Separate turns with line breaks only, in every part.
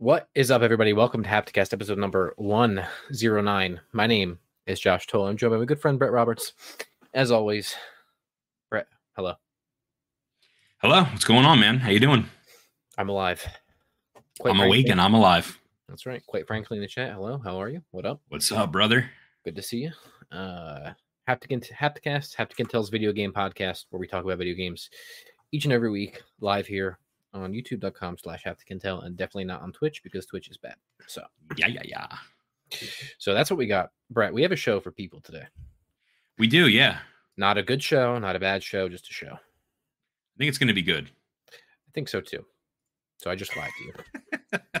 What is up, everybody? Welcome to Hapticast episode number 109. My name is Josh Toll. I'm joined by my good friend Bret Roberts. As always, Bret, hello.
Hello, what's going on, man? How you doing?
I'm alive.
Quite I'm frankly, awake and I'm alive.
That's right. Quite frankly, in the chat, hello, how are you? What up?
What's up, brother?
Good to see you. Uh, Haptic Hapticast, Haptic Intel's video game podcast, where we talk about video games each and every week, live here on youtube.com slash hapticintel and definitely not on Twitch because Twitch is bad. So
yeah, yeah, yeah.
So that's what we got. Bret, we have a show for people today.
We do, yeah.
Not a good show, not a bad show, just a show.
I think it's gonna be good.
I think so too. So I just lied to
you.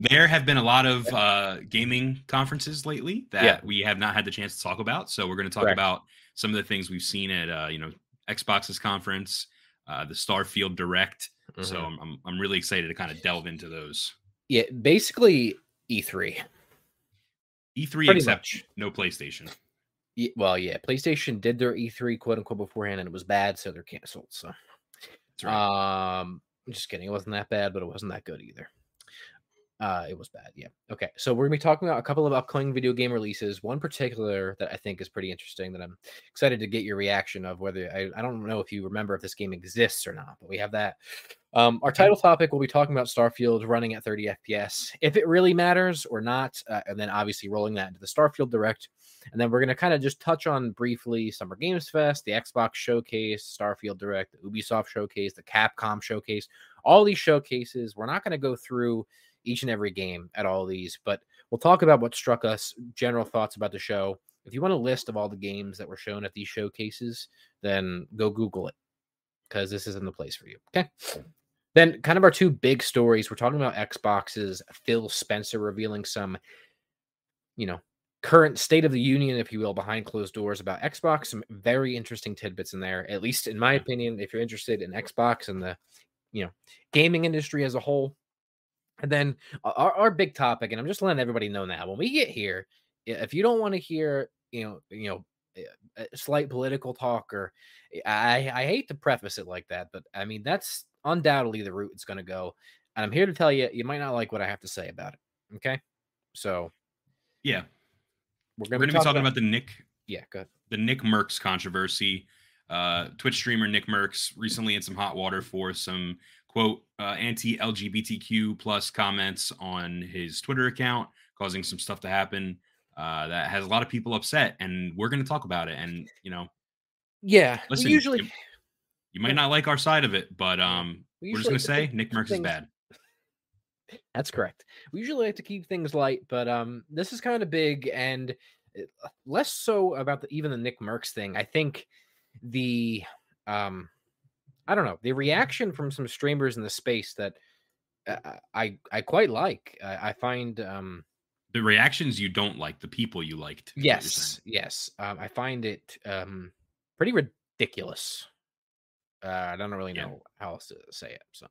there have been a lot of uh, gaming conferences lately that yeah. we have not had the chance to talk about. So we're going to talk Correct. about some of the things we've seen at uh, you know Xbox's conference, uh, the Starfield Direct. Mm-hmm. So I'm, I'm, I'm really excited to kind of delve into those.
Yeah, basically E3.
E3 Pretty except much. no PlayStation.
Yeah, well, yeah, PlayStation did their E3 quote unquote beforehand, and it was bad, so they're canceled. So, right. um, I'm just kidding. It wasn't that bad, but it wasn't that good either. Uh, it was bad. Yeah. Okay. So we're gonna be talking about a couple of upcoming video game releases. One particular that I think is pretty interesting that I'm excited to get your reaction of. Whether I, I don't know if you remember if this game exists or not, but we have that. Um, our title topic will be talking about Starfield running at 30 FPS, if it really matters or not, uh, and then obviously rolling that into the Starfield Direct. And then we're going to kind of just touch on briefly Summer Games Fest, the Xbox Showcase, Starfield Direct, the Ubisoft Showcase, the Capcom Showcase, all these showcases. We're not going to go through each and every game at all these, but we'll talk about what struck us, general thoughts about the show. If you want a list of all the games that were shown at these showcases, then go Google it because this isn't the place for you. Okay. Then, kind of our two big stories. We're talking about Xbox's Phil Spencer revealing some, you know, current state of the union, if you will, behind closed doors about Xbox. Some very interesting tidbits in there, at least in my opinion. If you're interested in Xbox and the, you know, gaming industry as a whole, and then our, our big topic, and I'm just letting everybody know now, when we get here, if you don't want to hear, you know, you know, eh, slight political talk, or eh, I, I hate to preface it like that, but I mean that's undoubtedly the route it's going to go. And I'm here to tell you, you might not like what I have to say about it. Okay, so
yeah, we're going to be talking about, about, the Nick,
yeah, good,
the NICKMERCS controversy. Uh, Twitch streamer NICKMERCS recently in some hot water for some quote uh, anti-LGBTQ plus comments on his Twitter account, causing some stuff to happen uh, that has a lot of people upset, and we're going to talk about it. And you know,
yeah,
listen,
usually
you, you, might not like our side of it, but um, we are just going to say NICKMERCS things... is bad.
That's correct. We usually like to keep things light, but um, this is kind of big and uh, less so about the, even the NICKMERCS thing. I think the um I don't know the reaction from some streamers in the space that uh, I I quite like. I, I, find um
the reactions you don't like, the people you liked.
Yes, yes. Um, I find it um pretty ridiculous. Uh, I don't really know yeah. how else to say it. So.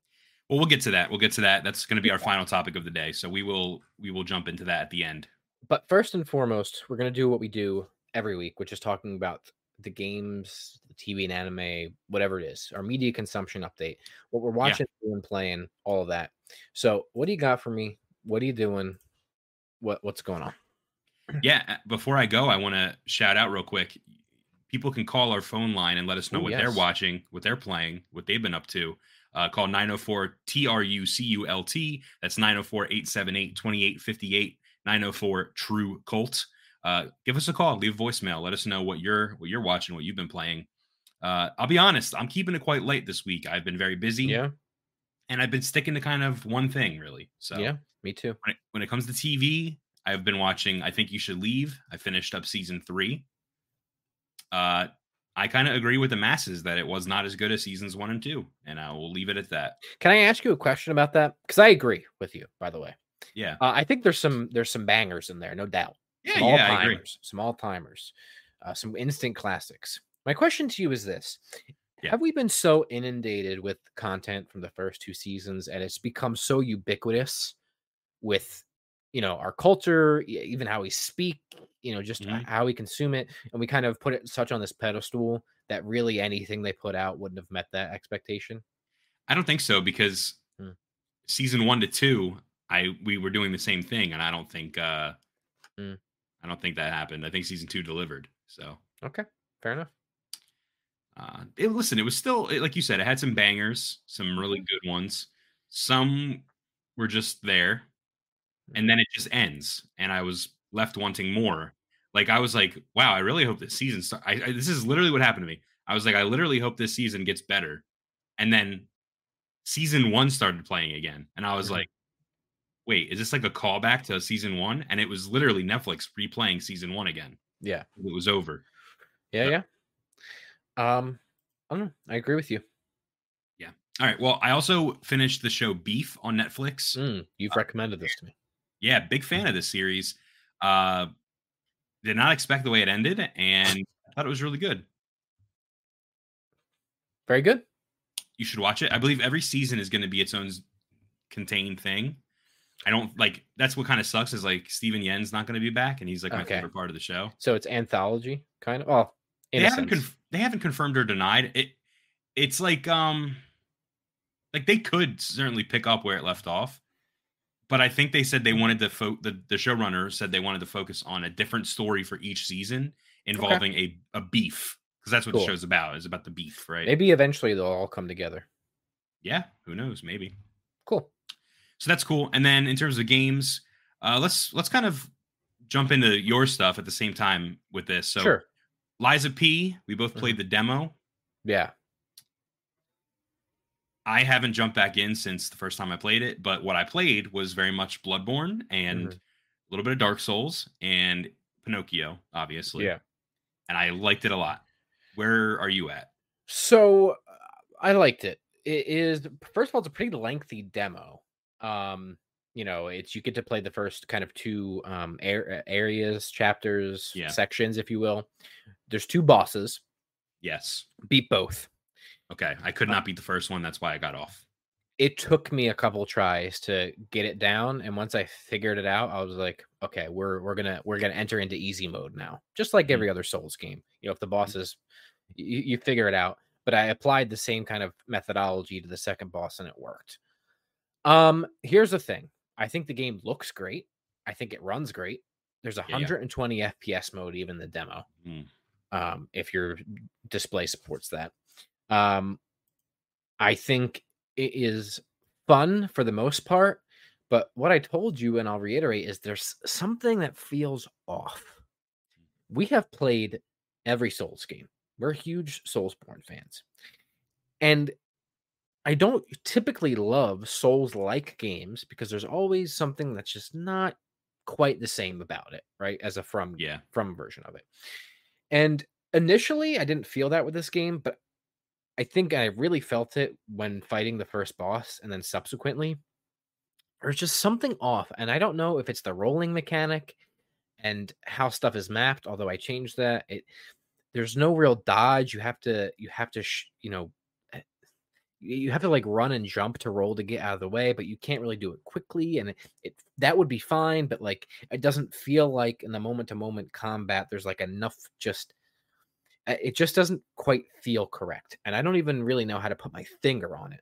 Well, we'll get to that. We'll get to that. That's going to be our final topic of the day. So we will we will jump into that at the end.
But first and foremost, we're going to do what we do every week, which is talking about the games, the TV and anime, whatever it is, our media consumption update, what we're watching yeah. and playing, all of that. So, what do you got for me? What are you doing? What what's going on?
Yeah, uh, before I go, I want to shout out real quick. People can call our phone line and let us know Ooh, what yes. they're watching, what they're playing, what they've been up to. Uh, call 904 TRUCULT. That's 904 878 2858 904 True Cult uh, give us a call, leave a voicemail, let us know what you're what you're watching, what you've been playing. Uh, I'll be honest, I'm keeping it quite late this week. I've been very busy.
Yeah.
And I've been sticking to kind of one thing really. So
yeah, me too.
When it, when it comes to TV, I've been watching I Think You Should Leave. I finished up season three. Uh I kind of agree with the masses that it was not as good as seasons one and two, and I will leave it at that.
Can I ask you a question about that? Because I agree with you, by the way.
Yeah,
uh, I think there's some there's some bangers in there, no doubt.
Yeah, some yeah, agree.
Some timers, uh, some instant classics. My question to you is this: yeah. Have we been so inundated with content from the first two seasons, and it's become so ubiquitous with you know our culture, even how we speak, you know, just mm-hmm. how we consume it, and we kind of put it such on this pedestal that really anything they put out wouldn't have met that expectation?
I don't think so because hmm. season one to two, I we were doing the same thing, and I don't think uh mm. I don't think that happened. I think season two delivered. So
okay, fair enough.
Uh, it, listen, it was still it, like you said, it had some bangers, some really mm-hmm. good ones. Some were just there, and then mm-hmm. it just ends, and I was left wanting more. Like I was like, wow, I really hope this season. Start- I, I, this is literally what happened to me. I was like, I literally hope this season gets better, and then season one started playing again, and I was mm-hmm. like, wait, is this like a callback to season one? And it was literally Netflix replaying season one again.
Yeah,
it was over.
Yeah, yeah. Um, I don't know. I agree with you.
Yeah. All right. Well, I also finished the show Beef on Netflix.
Mm, you've uh, recommended this to me.
Yeah, big fan of this series. Uh, did not expect the way it ended, and I thought it was really good.
Very good.
You should watch it. I believe every season is going to be its own contained thing. I don't like that's what kind of sucks is like Steven Yeun's not going to be back, and he's like my okay. favorite part of the show.
So it's anthology kind of. Well,
they haven't conf- they haven't confirmed or denied it. It's like um, like they could certainly pick up where it left off, but I think they said they wanted to fo- the the showrunner said they wanted to focus on a different story for each season involving a a beef because that's what cool. the show's about. Is about the beef, right?
Maybe eventually they'll all come together.
Yeah, who knows? Maybe.
Cool.
So that's cool. And then in terms of games, uh, let's let's kind of jump into your stuff at the same time with this. So
sure.
Of P, we both played mm-hmm. the demo.
Yeah.
I haven't jumped back in since the first time I played it, but what I played was very much Bloodborne and mm-hmm. a little bit of Dark Souls and Pinocchio, obviously.
Yeah.
And I liked it a lot. Where are you at?
So uh, I liked it. It is first of all, it's a pretty lengthy demo. Um, you know it's you get to play the first kind of two um air, areas chapters yeah. sections if you will. There's two bosses.
Yes.
Beat both.
Okay i could uh not beat the first one that's why i got off.
It took me a couple tries to get it down and once i figured it out i was like okay we're we're gonna we're gonna enter into easy mode now just like mm-hmm. every other souls game. You know if the mm-hmm. bosses you, you figure it out but i applied the same kind of methodology to the second boss and it worked um here's the thing I think the game looks great. I think it runs great. There's 120 yeah, yeah. FPS mode, even the demo. Mm. Um, if your display supports that. Um, I think it is fun for the most part. But what I told you, and I'll reiterate, is there's something that feels off. We have played every Souls game. We're huge Soulsborne fans. And I don't typically love Souls like games because there's always something that's just not quite the same about it, right? As a from
yeah
from version of it. And initially I didn't feel that with this game, but I think I really felt it when fighting the first boss and then subsequently. There's just something off. And I don't know if it's the rolling mechanic and how stuff is mapped, although I changed that. It there's no real dodge. You have to you have to sh- you know you have to like run and jump to roll to get out of the way, but you can't really do it quickly. And it, it that would be fine, but like it doesn't feel like in the moment to moment combat, there's like enough just uh, it just doesn't quite feel correct. And I don't even really know how to put my finger on it.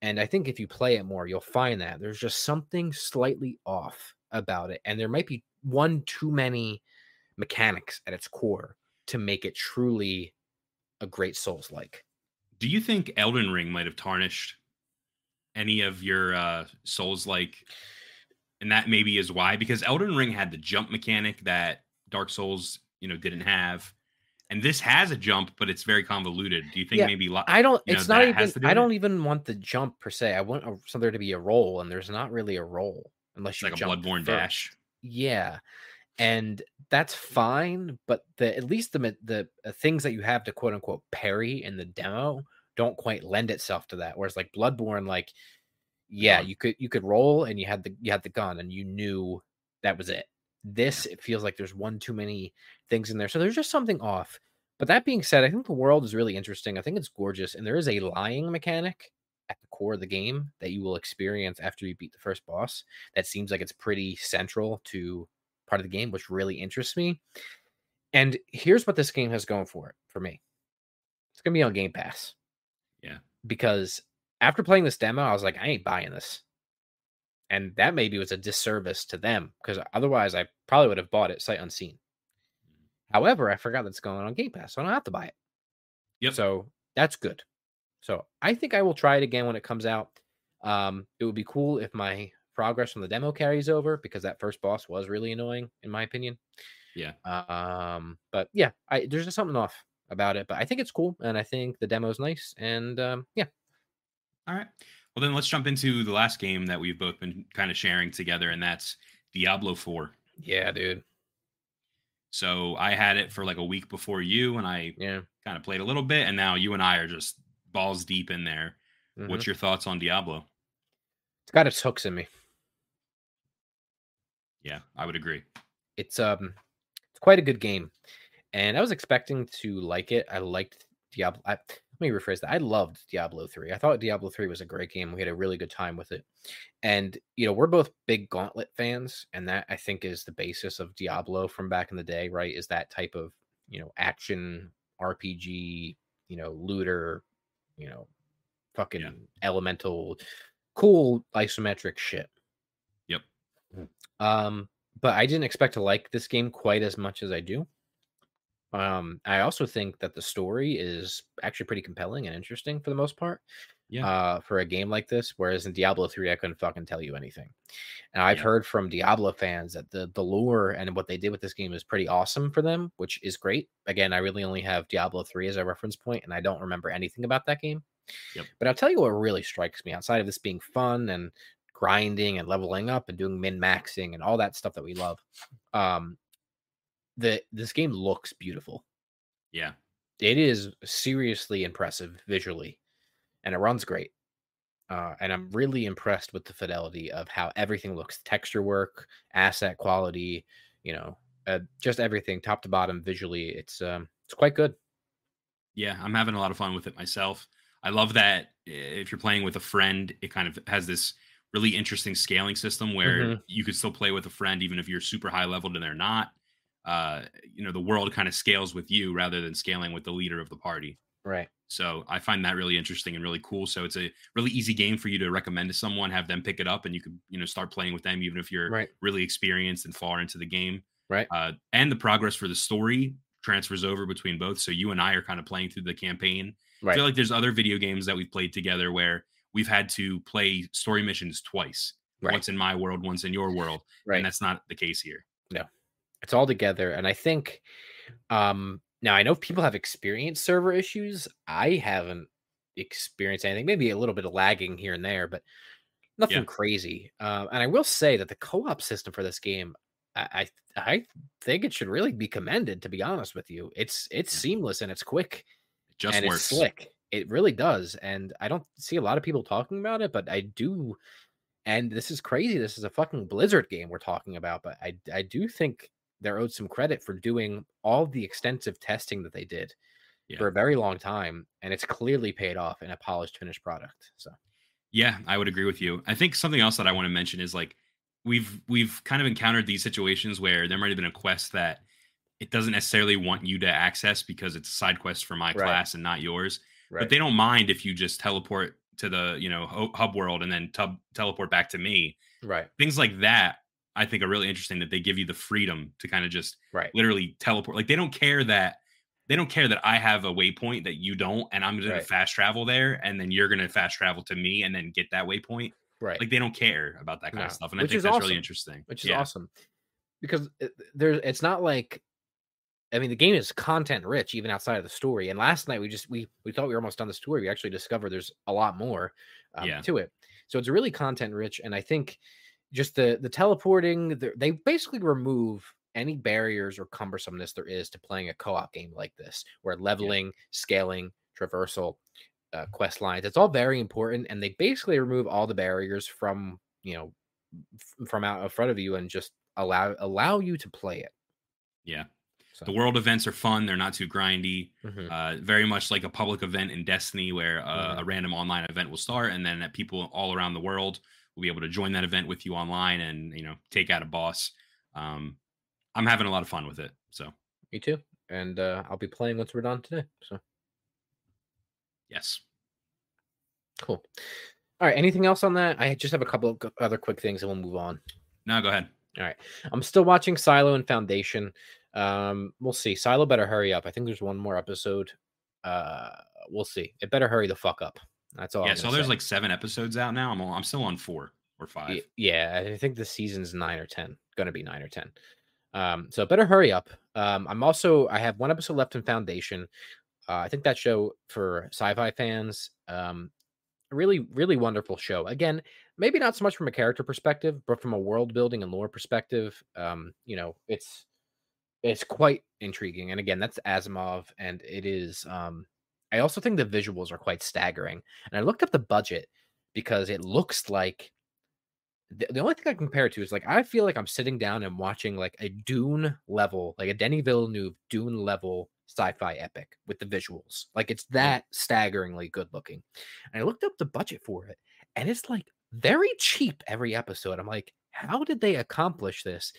And I think if you play it more, you'll find that there's just something slightly off about it. And there might be one too many mechanics at its core to make it truly a great Souls like.
Do you think Elden Ring might have tarnished any of your uh Souls like and that maybe is why because Elden Ring had the jump mechanic that Dark Souls, you know, didn't have. And this has a jump, but it's very convoluted. Do you think yeah, maybe
lo- I don't it's know, not even I don't it? even want the jump per se. I want a, so there to be a roll and there's not really a roll unless you
like a bloodborne first. dash.
Yeah and that's fine. But the at least the the uh, things that you have to quote unquote parry in the demo don't quite lend itself to that. Whereas like Bloodborne, like yeah, you could you could roll and you had the you had the gun and you knew that was it. This it feels like there's one too many things in there, so there's just something off. But that being said, I think the world is really interesting. I think it's gorgeous, and there is a lying mechanic at the core of the game that you will experience after you beat the first boss. That seems like it's pretty central to part of the game, which really interests me. And here's what this game has going for it for me. It's gonna be on Game Pass.
Yeah.
Because after playing this demo, I was like, I ain't buying this. and that maybe was a disservice to them because otherwise I probably would have bought it sight unseen. However, I forgot that's going on Game Pass, so I don't have to buy it. Yep. So that's good. So I think I will try it again when it comes out. Um, it would be cool if my progress from the demo carries over because that first boss was really annoying, in my opinion.
Yeah.
Um, but yeah, I there's just something off about it, but I think it's cool, and I think the demo is nice, and um, yeah.
All right. Well, then let's jump into the last game that we've both been kind of sharing together, and that's Diablo 4.
Yeah, dude.
So I had it for like a week before you, and I
yeah
kind of played a little bit, and now you and I are just balls deep in there. Mm-hmm. What's your thoughts on Diablo?
It's got its hooks in me.
Yeah, I would agree.
It's um, it's quite a good game, and I was expecting to like it. I liked Diablo. I, let me rephrase that. I loved Diablo 3. I thought Diablo 3 was a great game. We had a really good time with it. And, you know, we're both big Gauntlet fans. And that I think is the basis of Diablo from back in the day, right? Is that type of, you know, action RPG, you know, looter, you know, fucking yeah. elemental, cool isometric shit. Um, but I didn't expect to like this game quite as much as I do. Um, I also think that the story is actually pretty compelling and interesting for the most part.
Yeah.
Uh, for a game like this, whereas in Diablo 3, I couldn't fucking tell you anything. And I've yeah. heard from Diablo fans that the the lore and what they did with this game is pretty awesome for them, which is great. Again, I really only have Diablo 3 as a reference point, and I don't remember anything about that game.
Yep.
But I'll tell you what really strikes me outside of this being fun and grinding and leveling up and doing min maxing and all that stuff that we love. Um, the this game looks beautiful.
Yeah.
It is seriously impressive visually and it runs great. Uh, and I'm really impressed with the fidelity of how everything looks texture work, asset quality, you know, uh, just everything top to bottom visually. It's um, it's quite good.
Yeah, I'm having a lot of fun with it myself. I love that if you're playing with a friend, it kind of has this really interesting scaling system where mm-hmm. you could still play with a friend even if you're super high leveled and they're not uh, you know, the world kind of scales with you rather than scaling with the leader of the party.
Right.
So I find that really interesting and really cool. So it's a really easy game for you to recommend to someone, have them pick it up, and you could you know start playing with them even if you're
right.
really experienced and far into the game.
Right.
Uh, and the progress for the story transfers over between both. So you and I are kind of playing through the campaign. Right. I feel like there's other video games that we've played together where we've had to play story missions twice. Right. Once in my world, once in your world. Right. And that's not the case here.
No it's all together and i think um now i know people have experienced server issues i haven't experienced anything maybe a little bit of lagging here and there but nothing yeah. crazy uh, and i will say that the co-op system for this game I, I, I think it should really be commended to be honest with you it's it's seamless and it's quick
it just
and
works.
it's slick it really does and i don't see a lot of people talking about it but i do and this is crazy this is a fucking blizzard game we're talking about but i i do think they're owed some credit for doing all the extensive testing that they did yeah. for a very long time and it's clearly paid off in a polished finished product so
yeah i would agree with you i think something else that i want to mention is like we've we've kind of encountered these situations where there might have been a quest that it doesn't necessarily want you to access because it's a side quest for my right. class and not yours right. but they don't mind if you just teleport to the you know hub world and then tub, teleport back to me
right
things like that I think are really interesting that they give you the freedom to kind of just
right.
literally teleport. Like they don't care that they don't care that I have a waypoint that you don't, and I'm going right. to fast travel there, and then you're going to fast travel to me, and then get that waypoint.
Right.
Like they don't care about that kind no. of stuff, and Which I think that's awesome. really interesting.
Which is yeah. awesome because eh, there's it's not like I mean, the game is content rich even outside of the story. And last night we just we we thought we were almost done the story. We actually discovered there's a lot more um, yeah. to it. So it's really content rich, and I think just the the teleporting the, they basically remove any barriers or cumbersomeness there is to playing a co-op game like this where leveling yeah. scaling traversal uh, quest lines it's all very important and they basically remove all the barriers from you know f- from out in front of you and just allow allow you to play it
yeah so. the world events are fun they're not too grindy mm-hmm. uh, very much like a public event in destiny where uh, mm-hmm. a random online event will start and then that people all around the world will be able to join that event with you online and you know take out a boss. Um, I'm having a lot of fun with it. So
me too, and uh, I'll be playing once we're done today. So
yes,
cool. All right. Anything else on that? I just have a couple of other quick things and we'll move on.
No, go ahead.
All right. I'm still watching Silo and Foundation. Um, we'll see. Silo better hurry up. I think there's one more episode. Uh, we'll see. It better hurry the fuck up. That's all.
Yeah. So there's say. like seven episodes out now. I'm I'm still on four or five.
Yeah, I think the season's nine or ten. Going to be nine or ten. Um, so better hurry up. Um, I'm also I have one episode left in Foundation. Uh, I think that show for sci-fi fans, um, really really wonderful show. Again, maybe not so much from a character perspective, but from a world building and lore perspective. Um, you know, it's it's quite intriguing. And again, that's Asimov, and it is. Um, I also think the visuals are quite staggering. And I looked up the budget because it looks like the, the only thing I compare it to is like I feel like I'm sitting down and watching like a Dune level, like a Denis Villeneuve Dune level sci-fi epic with the visuals. Like it's that staggeringly good looking. And I looked up the budget for it, and it's like very cheap every episode. I'm like, how did they accomplish this?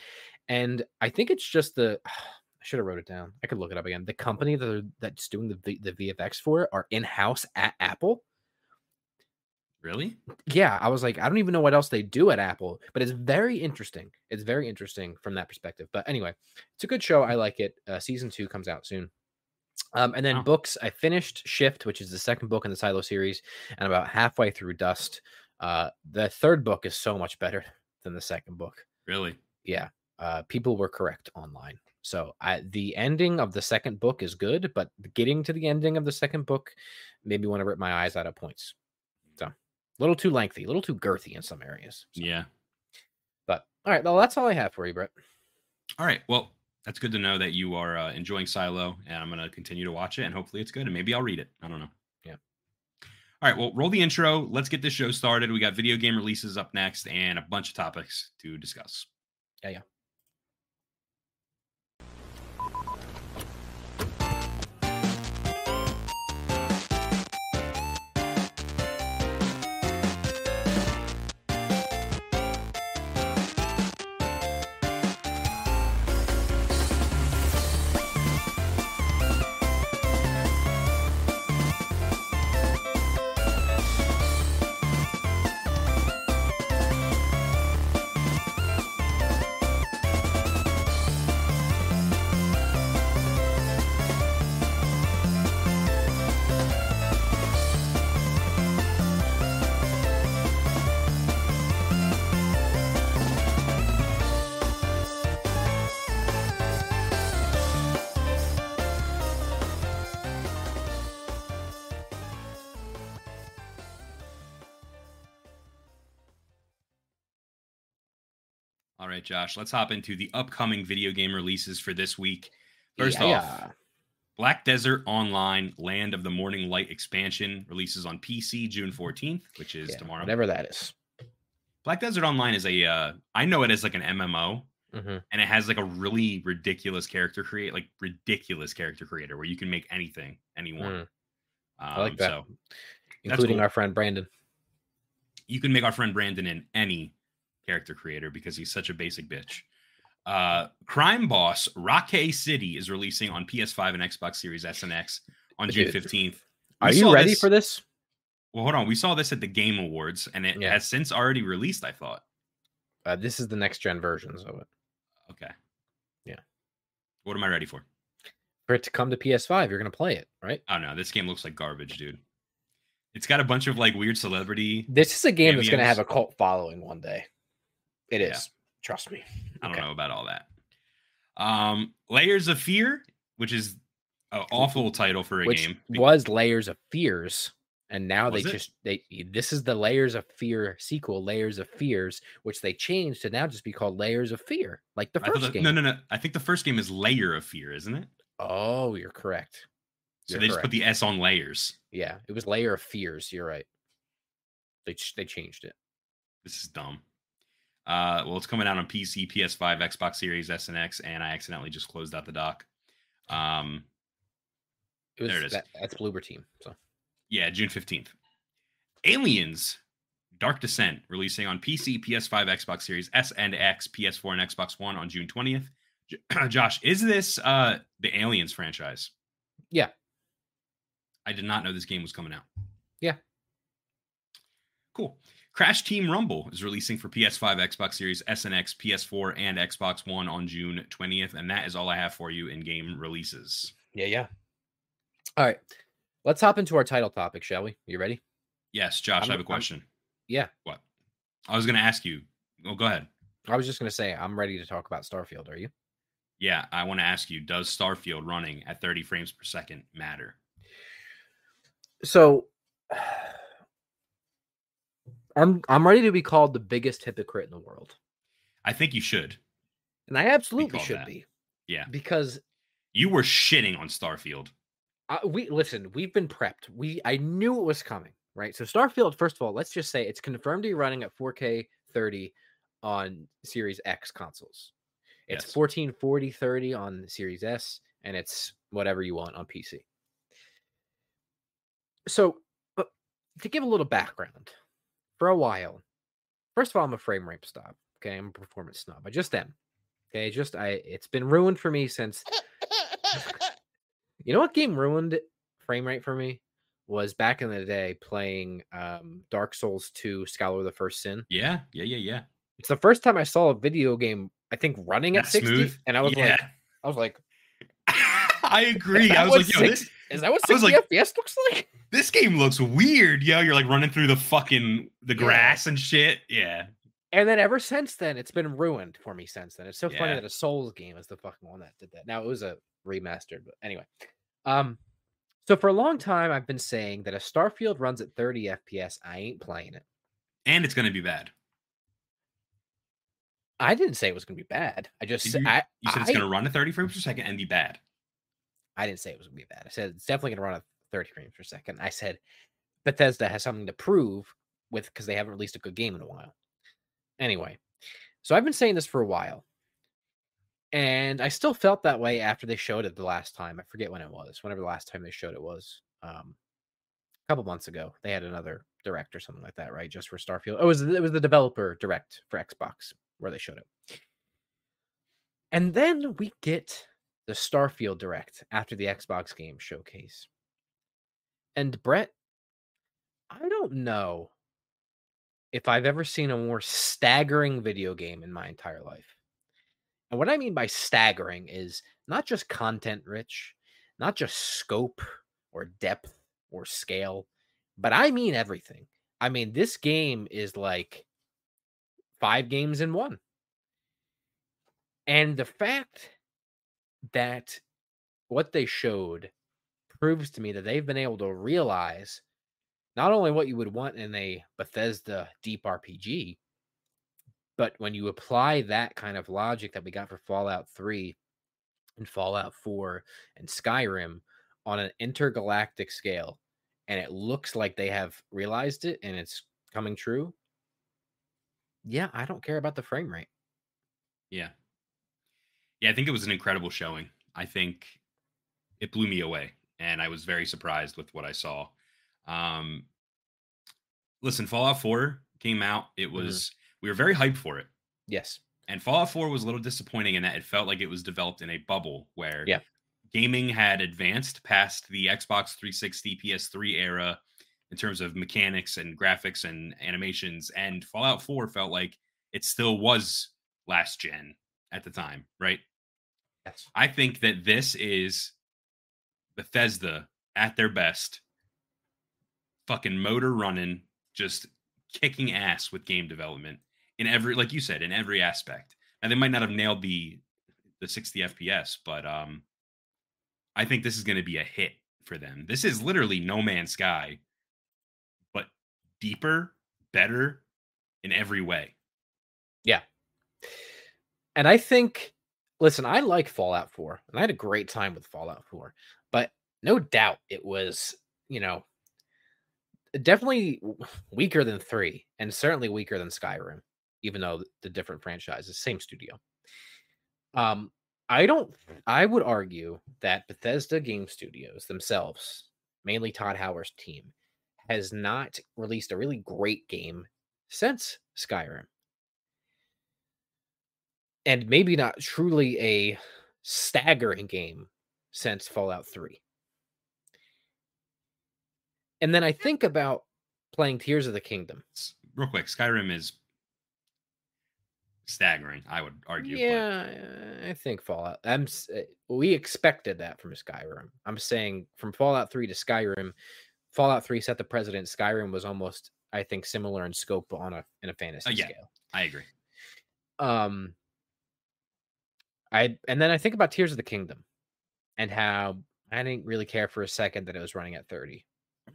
And I think it's just the I should have wrote it down. I could look it up again. The company that that's doing the the VFX for it are in house at Apple.
Really?
Yeah, I was like, I don't even know what else they do at Apple, but it's very interesting. It's very interesting from that perspective. But anyway, it's a good show. I like it. Uh, season two comes out soon. Um, and then wow. books, I finished Shift, which is the second book in the Silo series, and about halfway through Dust. Uh, the third book is so much better than the second book.
Really?
Yeah. Uh, people were correct online. So I, the ending of the second book is good, but getting to the ending of the second book made me want to rip my eyes out of points. So a little too lengthy, a little too girthy in some areas. So.
Yeah.
But all right, well, that's all I have for you, Bret.
All right. Well, that's good to know that you are uh, enjoying Silo, and I'm going to continue to watch it, and hopefully it's good, and maybe I'll read it. I don't know.
Yeah.
All right. Well, roll the intro. Let's get this show started. We got video game releases up next, and a bunch of topics to discuss.
Yeah, yeah.
Right, Josh, let's hop into the upcoming video game releases for this week. First
yeah,
off,
yeah.
Black Desert Online Land of the Morning Light expansion releases on PC June 14th, which is
yeah,
tomorrow.
Whatever that is.
Black Desert Online is a uh, I know it as like an MMO.
Mm-hmm.
And it has like a really ridiculous character create, like ridiculous character creator where you can make anything, anyone. Mm. Um,
I like that. So including cool. our friend Brandon.
You can make our friend Brandon in any character creator because he's such a basic bitch. Uh, Crime Boss Rockay City is releasing on PS5 and Xbox Series S and X on June 15th.
Are you ready this, for this?
Well, hold on. We saw this at the Game Awards and it yeah. has since already released, I thought.
Uh, this is the next gen versions of it.
Okay.
Yeah.
What am I ready for?
For it to come to PS5, you're going to play it, right?
Oh, no. This game looks like garbage, dude. It's got a bunch of like weird celebrity.
This is a game that's going to have a cult following one day. It is. Yeah. Trust me.
I don't okay. know about all that. Um, Layers of Fear, which is an awful title for a
which
game.
Was Layers of Fears. And now
was
they
it?
just they this is the Layers of Fear sequel, Layers of Fears, which they changed to now just be called Layers of Fear, like the first game.
No, no, no. I think the first game is Layer of Fear, isn't it?
Oh, you're correct.
So you're they correct. just put the S on layers.
Yeah, it was Layer of Fears. You're right. They they changed it.
This is dumb. Uh, well, it's coming out on PC, PS5, Xbox Series S and X, and I accidentally just closed out the doc. Um,
it was, there it is. That, that's Bloober Team. So
yeah, June fifteenth. Aliens: Dark Descent releasing on PC, PS5, Xbox Series S and X, PS4, and Xbox One on June twentieth. Josh, is this uh the Aliens franchise?
Yeah.
I did not know this game was coming out.
Yeah.
Cool. Crash Team Rumble is releasing for PS5, Xbox Series S and X, PS4, and Xbox One on June 20th. And that is all I have for you in game releases.
Yeah, yeah. All right. Let's hop into our title topic, shall we? You ready?
Yes, Josh, I'm, i have a question. I'm,
yeah.
What? I was going to ask you. Well, go ahead.
I was just going to say, I'm ready to talk about Starfield. Are you?
Yeah, I want to ask you Does Starfield running at 30 frames per second matter?
So. I'm I'm ready to be called the biggest hypocrite in the world.
I think you should.
And I absolutely should that. be.
Yeah.
Because
you were shitting on Starfield.
Uh, we listen, we've been prepped. We I knew it was coming, right? So Starfield, first of all, let's just say it's confirmed to be running at 4K 30 on Series X consoles. It's yes. 1440 30 on Series S, and it's whatever you want on PC. So, to give a little background, for a while. First of all, I'm a frame rate snob. Okay, I'm a performance snob. I just am. Okay, just I it's been ruined for me since you know what game ruined frame rate for me was back in the day playing um Dark Souls 2 Scholar of the First Sin.
Yeah, yeah, yeah, yeah.
It's the first time I saw a video game, I think, running at 60. Smooth. And I was yeah. like, I was like,
I agree. I was like,
six, this, is that what 60 like, FPS looks like?
This game looks weird, yo. You're like running through the fucking the grass yeah. and shit. Yeah.
And then ever since then, it's been ruined for me since then. It's so yeah. funny that a Souls game is the fucking one that did that. Now it was a remastered, but anyway. Um, so for a long time, I've been saying that a Starfield runs at 30 FPS. I ain't playing it.
And it's gonna be bad.
I didn't say it was gonna be bad. I just
you,
I,
you said
I,
it's gonna run at 30 frames per second and be bad.
I didn't say it was gonna be bad. I said it's definitely gonna run at 30 frames per second. I said Bethesda has something to prove with because they haven't released a good game in a while. Anyway, so I've been saying this for a while. And I still felt that way after they showed it the last time. I forget when it was, whenever the last time they showed it was. Um, a couple months ago. They had another direct or something like that, right? Just for Starfield. Oh, it was it was the developer direct for Xbox where they showed it. And then we get the Starfield Direct after the Xbox game showcase. And Bret, I don't know if I've ever seen a more staggering video game in my entire life. And what I mean by staggering is not just content rich, not just scope or depth or scale, but I mean everything. I mean, this game is like five games in one. And the fact that what they showed proves to me that they've been able to realize not only what you would want in a Bethesda deep RPG, but when you apply that kind of logic that we got for Fallout 3 and Fallout 4 and Skyrim on an intergalactic scale, and it looks like they have realized it and it's coming true, yeah, I don't care about the frame rate.
Yeah. Yeah, I think it was an incredible showing. I think it blew me away, and I was very surprised with what I saw. Um, listen, Fallout 4 came out. It mm-hmm. was mm-hmm. we were very hyped for it.
Yes.
And Fallout 4 was a little disappointing in that it felt like it was developed in a bubble where
yeah.
gaming had advanced past the Xbox 360 PS3 era in terms of mechanics and graphics and animations. And Fallout 4 felt like it still was last gen at the time, right?
Yes.
I think that this is Bethesda at their best, fucking motor running, just kicking ass with game development in every, like you said, in every aspect. And they might not have nailed the the 60 FPS, but um, I think this is going to be a hit for them. This is literally No Man's Sky, but deeper, better in every way.
Yeah. And I think listen, I like Fallout 4, and I had a great time with Fallout 4, but no doubt it was, you know, definitely weaker than 3 and certainly weaker than Skyrim, even though the different franchises, same studio. Um I don't I would argue that Bethesda Game Studios themselves, mainly Todd Howard's team, has not released a really great game since Skyrim and maybe not truly a staggering game since Fallout 3. And then I think about playing Tears of the Kingdom.
Real quick, Skyrim is staggering. I would argue.
Yeah, but... I think Fallout. I'm. Eh, we expected that from Skyrim. I'm saying from Fallout Three to Skyrim, Fallout Three set the precedent. Skyrim was almost, I think, similar in scope on a in a fantasy uh, yeah, scale.
I agree.
Um, I and then I think about Tears of the Kingdom, and how I didn't really care for a second that it was running at 30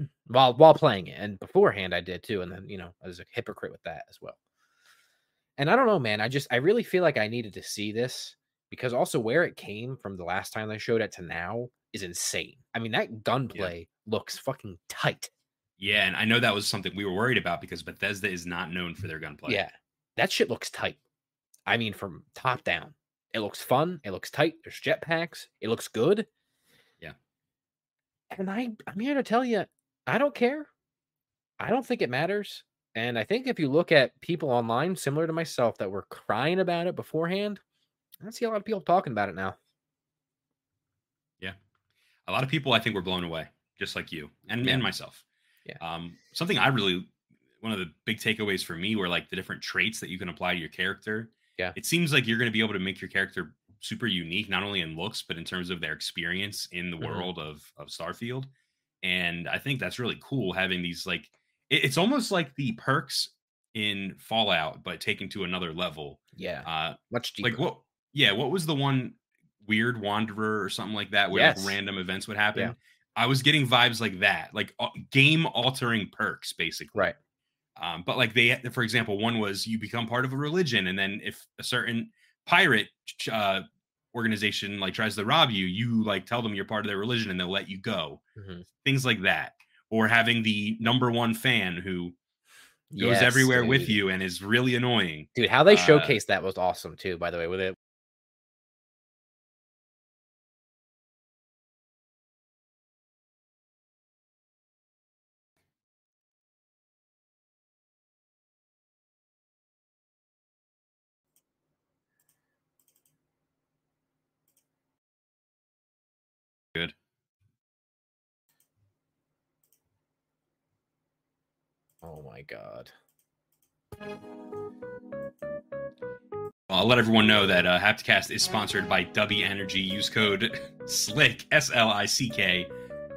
while while playing it, and beforehand I did too, and then you know I was a hypocrite with that as well. And I don't know, man. I just I really feel like I needed to see this because also where it came from the last time they showed it to now is insane. I mean, that gunplay yeah. looks fucking tight.
Yeah, and I know that was something we were worried about because Bethesda is not known for their gunplay.
Yeah, that shit looks tight. I mean, from top down, it looks fun. It looks tight. There's jetpacks. It looks good.
Yeah.
And I, I'm here to tell you, I don't care. I don't think it matters. And I think if you look at people online similar to myself that were crying about it beforehand, I see a lot of people talking about it now.
Yeah. A lot of people I think were blown away, just like you and, yeah. and myself.
Yeah.
Um, something I really one of the big takeaways for me were like the different traits that you can apply to your character.
Yeah.
It seems like you're going to be able to make your character super unique, not only in looks, but in terms of their experience in the mm-hmm. world of, of Starfield. And I think that's really cool having these like it's almost like the perks in Fallout, but taken to another level.
Yeah.
Uh,
much deeper.
Like what? Yeah. What was the one weird wanderer or something like that where yes. like random events would happen? Yeah. I was getting vibes like that, like uh, game altering perks, basically.
Right.
Um, but like they, for example, one was you become part of a religion, and then if a certain pirate uh, organization like tries to rob you, you like tell them you're part of their religion, and they'll let you go. Mm-hmm. Things like that or having the number one fan who goes yes, everywhere dude. with you and is really annoying.
Dude, how they uh, showcased that was awesome too, by the way, with it.
Good.
Oh my god.
I'll let everyone know that uh, Hapticast is sponsored by W Energy. Use code SLICK, S L I C K,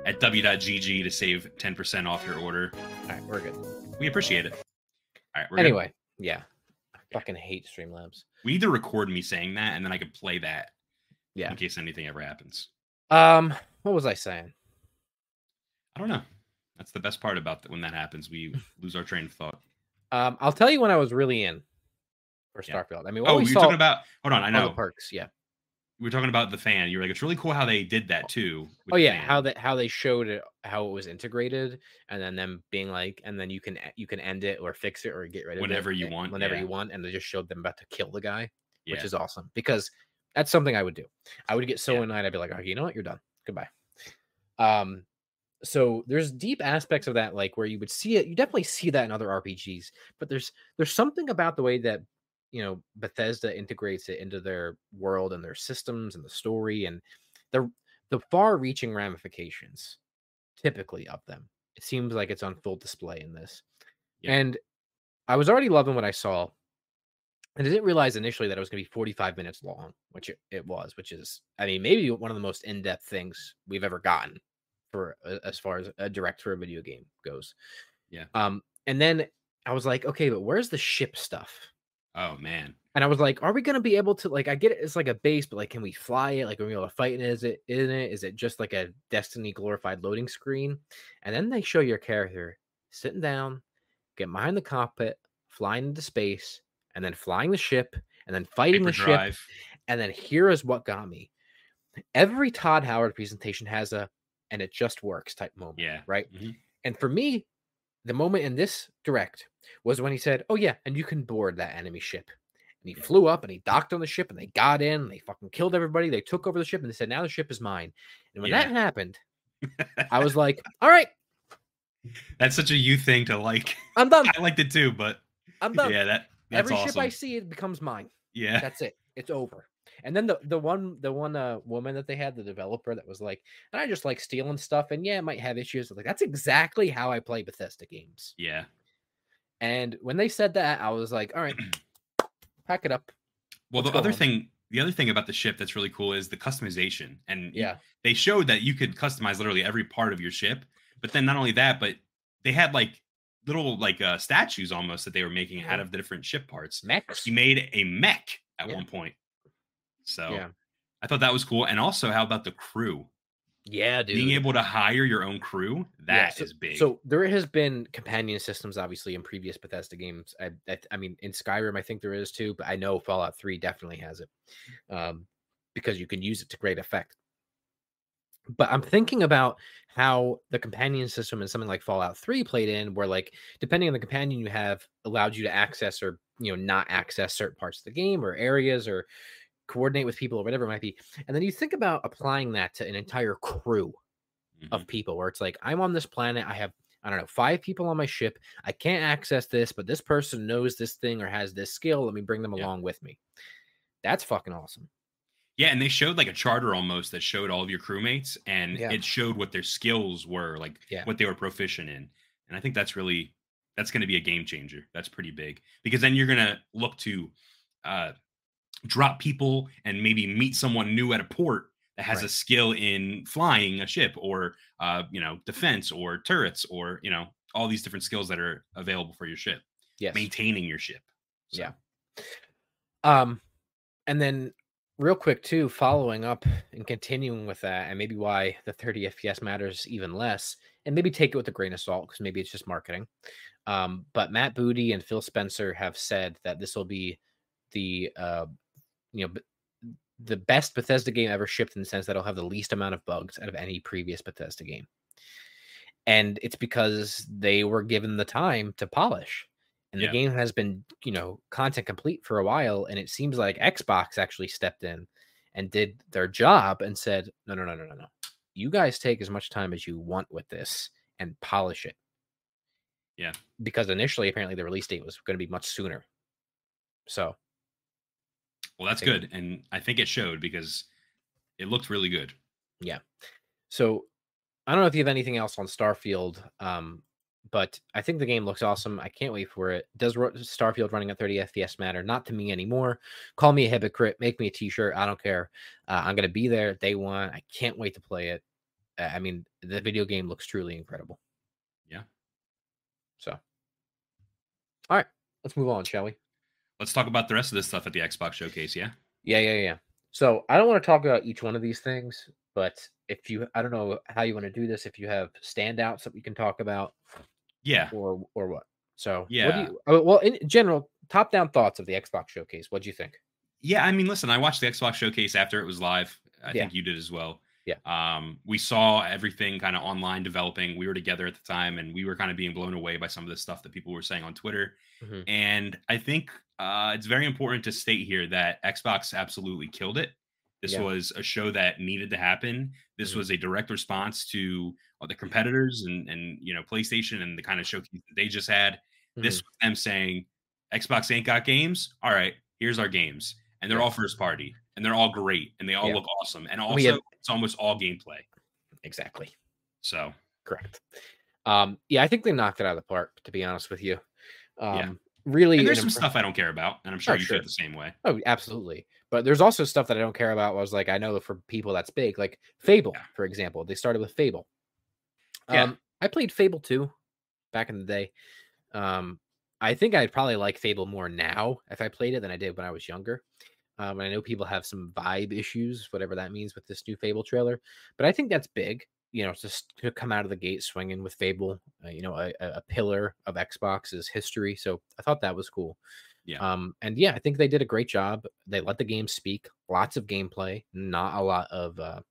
at w.gg to save 10% off your order.
All right, we're good.
We appreciate it. All right,
anyway, good. yeah. I fucking hate Streamlabs.
We need to record me saying that and then I can play that.
Yeah.
In case anything ever happens.
Um, what was I saying?
I don't know. That's the best part about that when that happens. We lose our train of thought.
Um, I'll tell you when I was really in for Starfield. Yeah. I mean,
oh, you're talking about. Hold on, I know
perks. Yeah,
we are talking about the fan. You're like, it's really cool how they did that too.
Oh yeah, how that how they showed it, how it was integrated, and then them being like, and then you can you can end it or fix it or get rid of
whenever
it whenever
you want,
whenever yeah. you want, and they just showed them about to kill the guy, yeah. which is awesome because that's something I would do. I would get so annoyed, I'd be like, oh, you know what, you're done, goodbye. Um, so there's deep aspects of that like where you would see it you definitely see that in other rpgs but there's there's something about the way that you know bethesda integrates it into their world and their systems and the story and the the far reaching ramifications typically of them. It seems like it's on full display in this. Yeah. and i was already loving what i saw and I didn't realize initially that it was going to be 45 minutes long, which it, it was, which is, I mean, maybe one of the most in depth things we've ever gotten for uh, as far as a direct for a video game goes.
Yeah.
Um, and then I was like, okay, but where's the ship stuff?
Oh man.
And I was like, are we gonna be able to like I get it, it's like a base, but like can we fly it? Like are we able to fight in it? Is it in it? Is it just like a Destiny glorified loading screen? And then they show your character sitting down, get behind the cockpit, flying into space, and then flying the ship, and then fighting Paper the drive. ship. And then here is what got me. Every Todd Howard presentation has a and it just works type moment.
Yeah.
Right. Mm-hmm. And for me, the moment in this direct was when he said, Oh, yeah, and you can board that enemy ship. And he yeah. flew up and he docked on the ship and they got in, and they fucking killed everybody. They took over the ship and they said, Now the ship is mine. And when yeah. that happened, I was like, All right.
That's such a you thing to like.
I'm done.
I liked it too, but
I'm done.
Yeah, that
every
awesome.
ship I see, it becomes mine.
Yeah.
That's it. It's over. And then the the one the one uh, woman that they had, the developer, that was like, and I just like stealing stuff, and yeah, it might have issues. Like that's exactly how I play Bethesda games.
Yeah.
And when they said that, I was like, all right, pack it up.
Well, the other thing, the other thing about the ship that's really cool is the customization. And
yeah,
they showed that you could customize literally every part of your ship. But then not only that, but they had like little like uh statues almost that they were making yeah. out of the different ship parts.
Mechs.
He made a mech at yeah. one point. So yeah. I thought that was cool. And also, how about the crew?
Yeah, dude.
Being able to hire your own crew, that yeah,
so,
is big.
So there has been companion systems, obviously, in previous Bethesda games. I, I, I, mean, in Skyrim, I think there is too, but I know Fallout 3 definitely has it um, because you can use it to great effect. But I'm thinking about how the companion system in something like Fallout 3 played in, where like depending on the companion you have, allowed you to access or you know not access certain parts of the game or areas or coordinate with people or whatever it might be. And then you think about applying that to an entire crew mm-hmm. of people where it's like, I'm on this planet, I have, I don't know, five people on my ship. I can't access this, but this person knows this thing or has this skill. Let me bring them yeah. along with me. That's fucking awesome.
Yeah, and they showed like a charter almost that showed all of your crewmates and yeah. it showed what their skills were, like yeah. what they were proficient in. And I think that's really that's going to be a game changer. That's pretty big because then you're going to look to uh drop people and maybe meet someone new at a port that has right. a skill in flying a ship or uh, you know defense or turrets or you know all these different skills that are available for your ship
yes
maintaining your ship
so. yeah um and then real quick too following up and continuing with that and maybe why the 30 fps matters even less and maybe take it with a grain of salt because maybe it's just marketing um, but matt booty and phil spencer have said that this will be the uh, you know the best Bethesda game ever shipped in the sense that it'll have the least amount of bugs out of any previous Bethesda game. And it's because they were given the time to polish. And yeah. the game has been, you know, content complete for a while. And it seems like Xbox actually stepped in and did their job and said, no, no, no, no, no, no. You guys take as much time as you want with this and polish it.
Yeah.
Because initially, apparently, the release date was going to be much sooner. So
well, that's good, and I think it showed because it looked really good.
Yeah. So I don't know if you have anything else on Starfield, um, but I think the game looks awesome. I can't wait for it. Does Starfield running at 30 FPS matter? Not to me anymore. Call me a hypocrite. Make me a T-shirt. I don't care. Uh, I'm gonna be there day one. I can't wait to play it. I mean, the video game looks truly incredible.
Yeah.
So, all right, let's move on, shall we?
Let's talk about the rest of this stuff at the Xbox showcase. Yeah.
Yeah, yeah, yeah. So I don't want to talk about each one of these things, but if you, I don't know how you want to do this. If you have standouts that we can talk about,
yeah,
or or what. So
yeah.
What do you, well, in general, top down thoughts of the Xbox showcase. What do you think?
Yeah, I mean, listen, I watched the Xbox showcase after it was live. I yeah. think you did as well.
Yeah.
Um, we saw everything kind of online developing. We were together at the time and we were kind of being blown away by some of the stuff that people were saying on Twitter. Mm-hmm. And I think uh, it's very important to state here that Xbox absolutely killed it. This yeah. was a show that needed to happen. This mm-hmm. was a direct response to the competitors and and you know PlayStation and the kind of showcase that they just had. Mm-hmm. This was them saying, Xbox ain't got games. All right, here's our games, and they're all first party, and they're all great, and they all yeah. look awesome, and also have- it's almost all gameplay.
Exactly.
So
correct. Um, yeah, I think they knocked it out of the park. To be honest with you, um,
yeah
really
and there's some stuff I don't care about, and I'm sure oh, you sure. feel the same way.
Oh, absolutely. But there's also stuff that I don't care about. I was like I know for people that's big, like Fable, yeah. for example. They started with Fable. Yeah. Um, I played Fable 2 back in the day. Um, I think I'd probably like Fable more now if I played it than I did when I was younger. Um, and I know people have some vibe issues, whatever that means with this new Fable trailer, but I think that's big you know, just to come out of the gate swinging with Fable, uh, you know, a, a, pillar of Xbox's history. So I thought that was cool.
Yeah.
Um, and yeah, I think they did a great job. They let the game speak, lots of gameplay, not a lot of, uh,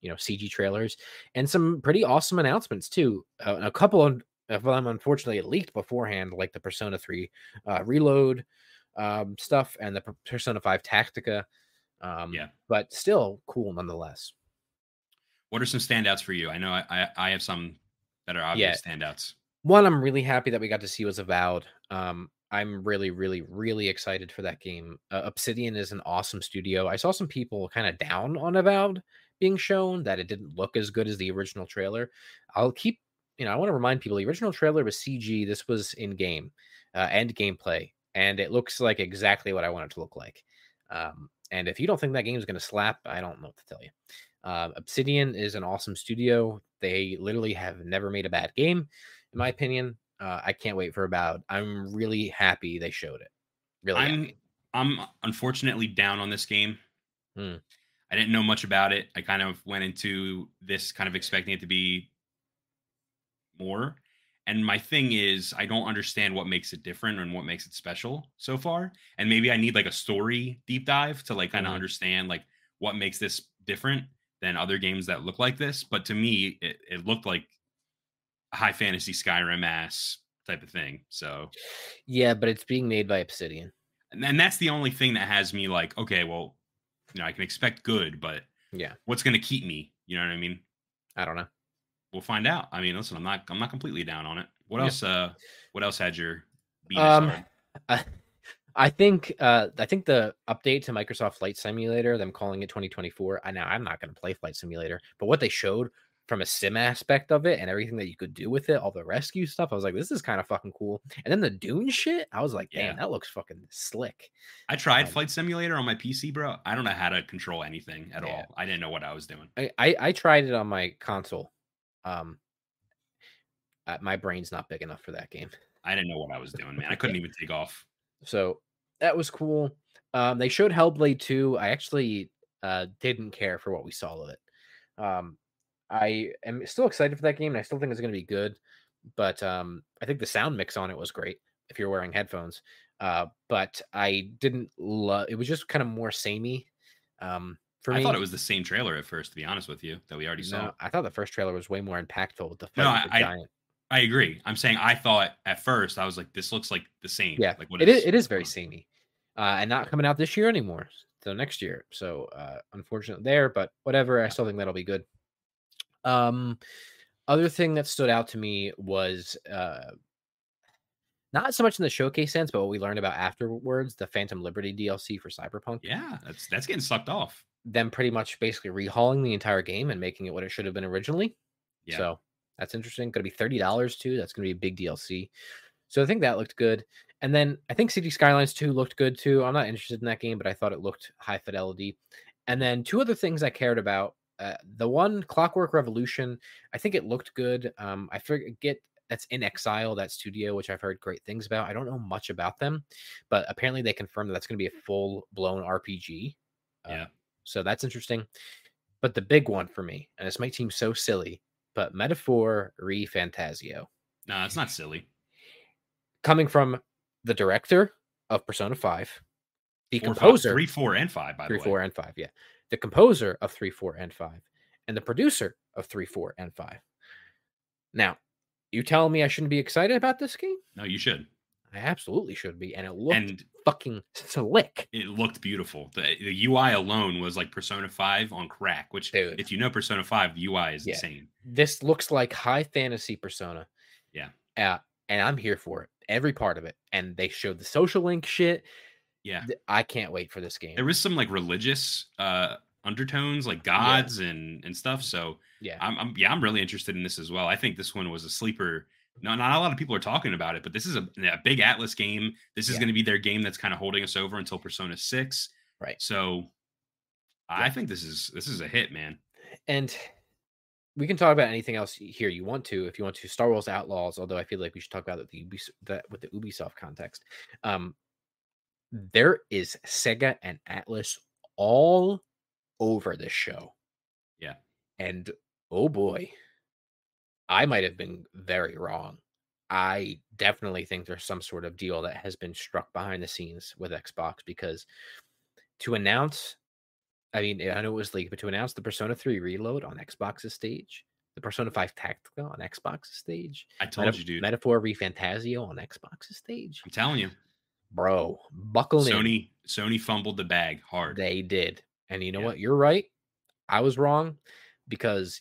you know, CG trailers, and some pretty awesome announcements too. Uh, a couple of, them, unfortunately, it leaked beforehand, like the Persona 3 uh, Reload um, stuff and the Persona 5 Tactica. Um,
yeah.
But still cool nonetheless.
What are some standouts for you? I know I I, I have some that are obvious yeah. standouts.
One I'm really happy that we got to see was Avowed. Um, I'm really, really, really excited for that game. Uh, Obsidian is an awesome studio. I saw some people kind of down on Avowed being shown that it didn't look as good as the original trailer. I'll keep, you know, I want to remind people the original trailer was CG. This was in game uh, and gameplay, and it looks like exactly what I want it to look like. Um, and if you don't think that game is going to slap, I don't know what to tell you. Uh, Obsidian is an awesome studio. They literally have never made a bad game, in my opinion. Uh, I can't wait for Avowed. I'm really happy they showed it. Really,
I'm
happy.
I'm unfortunately down on this game.
Hmm.
I didn't know much about it. I kind of went into this kind of expecting it to be more. And my thing is, I don't understand what makes it different and what makes it special so far. And maybe I need like a story deep dive to like kind of mm-hmm. understand like what makes this different than other games that look like this. But to me, it, it looked like high fantasy Skyrim ass type of thing. So,
yeah, but it's being made by Obsidian.
And, and that's the only thing that has me like, okay, well, you know, I can expect good, but
yeah,
what's going to keep me? You know what I mean?
I don't know.
We'll find out. I mean, listen, I'm not, I'm not completely down on it. What yeah. else? Uh, what else had your?
Um, I, I think, uh, I think the update to Microsoft Flight Simulator, them calling it 2024. I know I'm not going to play Flight Simulator, but what they showed from a sim aspect of it and everything that you could do with it, all the rescue stuff. I was like, this is kind of fucking cool. And then the Dune shit, I was like, damn, yeah. that looks fucking slick.
I tried um, Flight Simulator on my PC, bro. I don't know how to control anything at yeah. all. I didn't know what I was doing.
I, I, I tried it on my console. Um, uh, my brain's not big enough for that game.
I didn't know what I was doing, man. I couldn't even take off.
So that was cool. Um, they showed Hellblade 2. I actually uh, didn't care for what we saw of it. Um, I am still excited for that game, and I still think it's going to be good. But um, I think the sound mix on it was great if you're wearing headphones. Uh, but I didn't love. It was just kind of more samey. Um, for
I
me.
thought it was the same trailer at first, to be honest with you, that we already saw.
I thought the first trailer was way more impactful with the
no, I, giant. I agree. I'm saying I thought at first I was like, this looks like the same.
Yeah,
like
what it is. It is very samey, uh, and not coming out this year anymore. So next year. So uh, unfortunate there, but whatever. I still think that'll be good. Um, other thing that stood out to me was uh, not so much in the showcase sense, but what we learned about afterwards, the Phantom Liberty DLC for Cyberpunk.
Yeah, that's that's getting sucked off.
Them pretty much basically rehauling the entire game and making it what it should have been originally. Yeah. So that's interesting. Going to be thirty dollars too. That's going to be a big DLC. So I think that looked good. And then I think City Skylines 2 looked good too. I'm not interested in that game, but I thought it looked high fidelity. And then two other things I cared about uh, the one Clockwork Revolution, I think it looked good. Um, I forget that's inXile that studio, which I've heard great things about. I don't know much about them, but apparently they confirmed that that's going to be a full blown RPG.
Uh, yeah.
So that's interesting. But the big one for me, and this might seem so silly, but Metaphor ReFantazio.
No, it's not silly.
Coming from the director of Persona 5, the four, composer.
four, and five, by
three,
the way.
Three, four, and five, yeah the composer of 3, 4, and 5, and the producer of 3, 4, and 5. Now, you telling me I shouldn't be excited about this game?
No, you should.
I absolutely should be. And it looked and fucking slick.
It looked beautiful. The, the UI alone was like Persona 5 on crack, which, Dude. if you know Persona 5, the UI is yeah. insane.
This looks like high fantasy Persona.
Yeah.
Uh, and I'm here for it. Every part of it. And they showed the social link shit.
Yeah.
I can't wait for this game.
There was some like religious uh undertones, like gods yeah. and and stuff. So
yeah,
I'm, I'm, yeah, I'm really interested in this as well. I think this one was a sleeper. No, not a lot of people are talking about it, but this is a, a big Atlus game. This is yeah. going to be their game that's kind of holding us over until Persona Six.
Right.
So yeah. I think this is this is a hit, man.
And we can talk about anything else here you want to if you want to star wars outlaws although i feel like we should talk about the that with the ubisoft context um there is Sega and Atlus all over this show.
Yeah.
And oh boy, I might have been very wrong. I definitely think there's some sort of deal that has been struck behind the scenes with Xbox because to announce, I mean, I know it was leaked, but to announce the Persona 3 Reload on Xbox's stage, the Persona 5 Tactica on Xbox's stage,
I told Meta- you, dude.
Metaphor ReFantazio on Xbox's stage.
I'm telling you
bro. Buckle
Sony, in. Sony fumbled the bag hard.
They did. And you know yeah. what? You're right. I was wrong because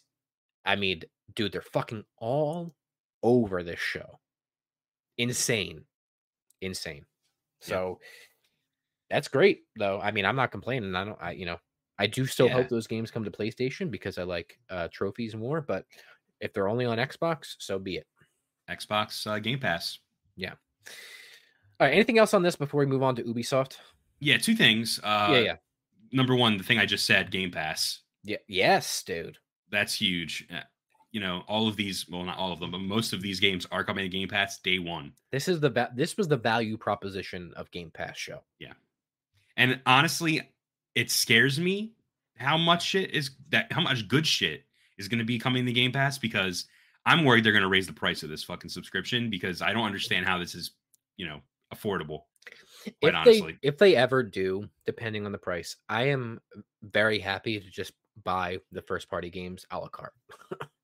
I mean, dude, they're fucking all over this show. Insane. insane. So yeah. that's great though. I mean, I'm not complaining. I don't I you know, I do still yeah. hope those games come to PlayStation because I like uh trophies more, but if they're only on Xbox, so be it.
Xbox uh, Game Pass.
Yeah. All right, anything else on this before we move on to Ubisoft?
Yeah, two things. Uh
yeah, yeah.
Number one, the thing I just said, Game Pass.
Yeah, yes, dude.
That's huge. Uh, you know, all of these, well, not all of them, but most of these games are coming to Game Pass day one.
This is the ba- this was the value proposition of Game Pass show.
Yeah. And honestly, it scares me how much shit is that how much good shit is going to be coming to Game Pass because I'm worried they're going to raise the price of this fucking subscription because I don't understand how this is, you know, affordable.
Quite if honestly. they if they ever do, depending on the price, I am very happy to just buy the first party games a la carte.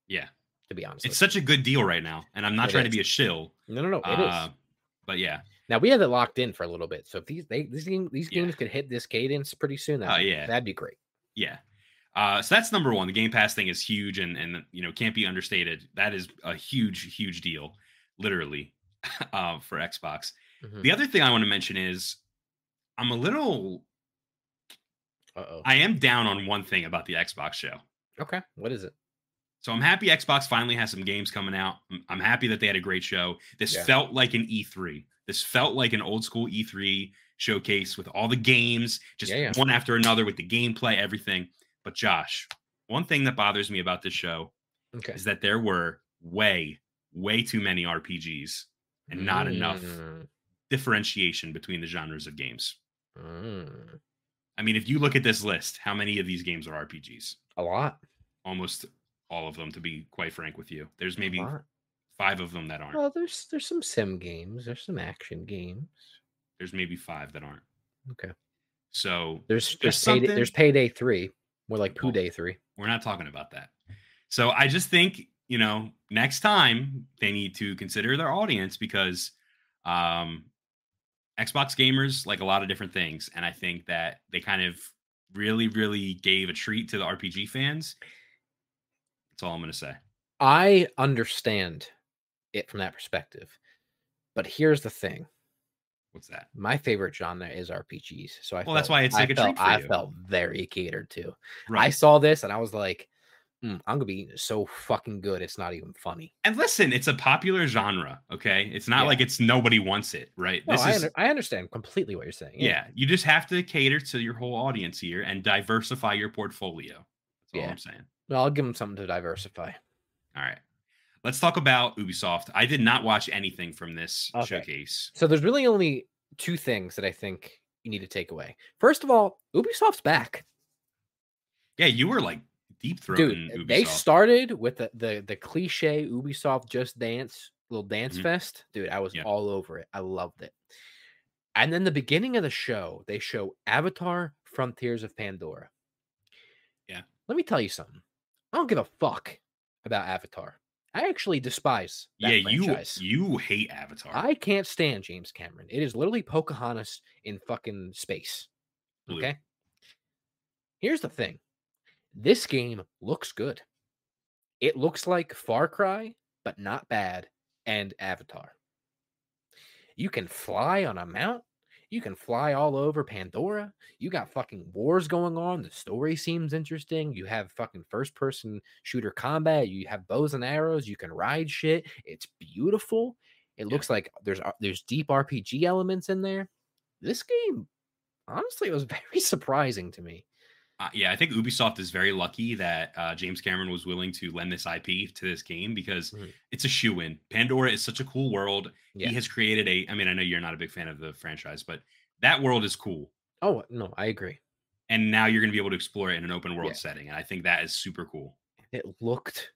yeah.
To be honest.
It's such a good deal right now. And I'm not it trying is. to be a shill.
No, no, no. It uh, is.
But yeah.
Now we have it locked in for a little bit. So if these they these, these games yeah. could hit this cadence pretty soon, that uh, yeah. that'd be great.
Yeah. Uh, so that's number one. The Game Pass thing is huge and and you know can't be understated. That is a huge, huge deal, literally, uh, for Xbox. Mm-hmm. The other thing I want to mention is I'm a little
uh-oh.
I am down on one thing about the Xbox show.
Okay. What is it?
So I'm happy Xbox finally has some games coming out. I'm happy that they had a great show. This yeah. felt like an E3. This felt like an old school E3 showcase with all the games, just yeah, yeah. one after another with the gameplay, everything. But Josh, one thing that bothers me about this show
okay.
is that there were way, way too many RPGs and not mm. enough differentiation between the genres of games.
Mm.
I mean, if you look at this list, how many of these games are RPGs?
A lot.
Almost all of them, to be quite frank with you. There's maybe five of them that aren't.
Well, there's there's some sim games. There's some action games.
There's maybe five that aren't.
Okay.
So
there's there's payday, there's payday three. More like poo day three.
We're not talking about that. So I just think you know next time they need to consider their audience because um Xbox gamers like a lot of different things, and I think that they kind of really, really gave a treat to the RPG fans. That's all I'm going to say.
I understand it from that perspective, but here's the thing.
What's that?
My favorite genre is RPGs. So I
well,
felt,
that's why it's like
I
a
felt,
treat for
I
you.
felt very catered to. Right. I saw this and I was like, mm, I'm gonna be so fucking good. It's not even funny.
And listen, it's a popular genre. Okay, it's not yeah. like it's nobody wants it, right?
No, this I, is, under, I understand completely what you're saying.
Yeah. yeah. you just have to cater to your whole audience here and diversify your portfolio. That's all yeah. I'm saying.
Well, I'll give them something to diversify.
All right. Let's talk about Ubisoft. I did not watch anything from this okay. showcase.
So there's really only two things that I think you need to take away. First of all, Ubisoft's back.
Yeah, you were like deep throat. Dude,
they started with the, the the cliche Ubisoft Just Dance little dance mm-hmm. fest. Dude, I was all over it. I loved it. And then the beginning of the show, they show Avatar Frontiers of Pandora.
Yeah.
Let me tell you something. I don't give a fuck about Avatar. I actually despise
yeah,
franchise.
you you hate Avatar.
I can't stand James Cameron. It is literally Pocahontas in fucking space. Blue. Okay. Here's the thing. This game looks good. It looks like Far Cry, but not bad, and Avatar. You can fly on a mount. You can fly all over Pandora. You got fucking wars going on. The story seems interesting. You have fucking first person shooter combat. You have bows and arrows. You can ride shit. It's beautiful. It yeah. looks like there's there's deep RPG elements in there. This game, honestly, it was very surprising to me.
Uh, yeah, I think Ubisoft is very lucky that uh, James Cameron was willing to lend this IP to this game because mm-hmm. it's a shoe in. Pandora is such a cool world. Yeah. He has created a. I mean, I know you're not a big fan of the franchise, but that world is cool.
Oh no, I agree.
And now you're going to be able to explore it in an open world yeah. setting, and I think that is super cool.
It looked.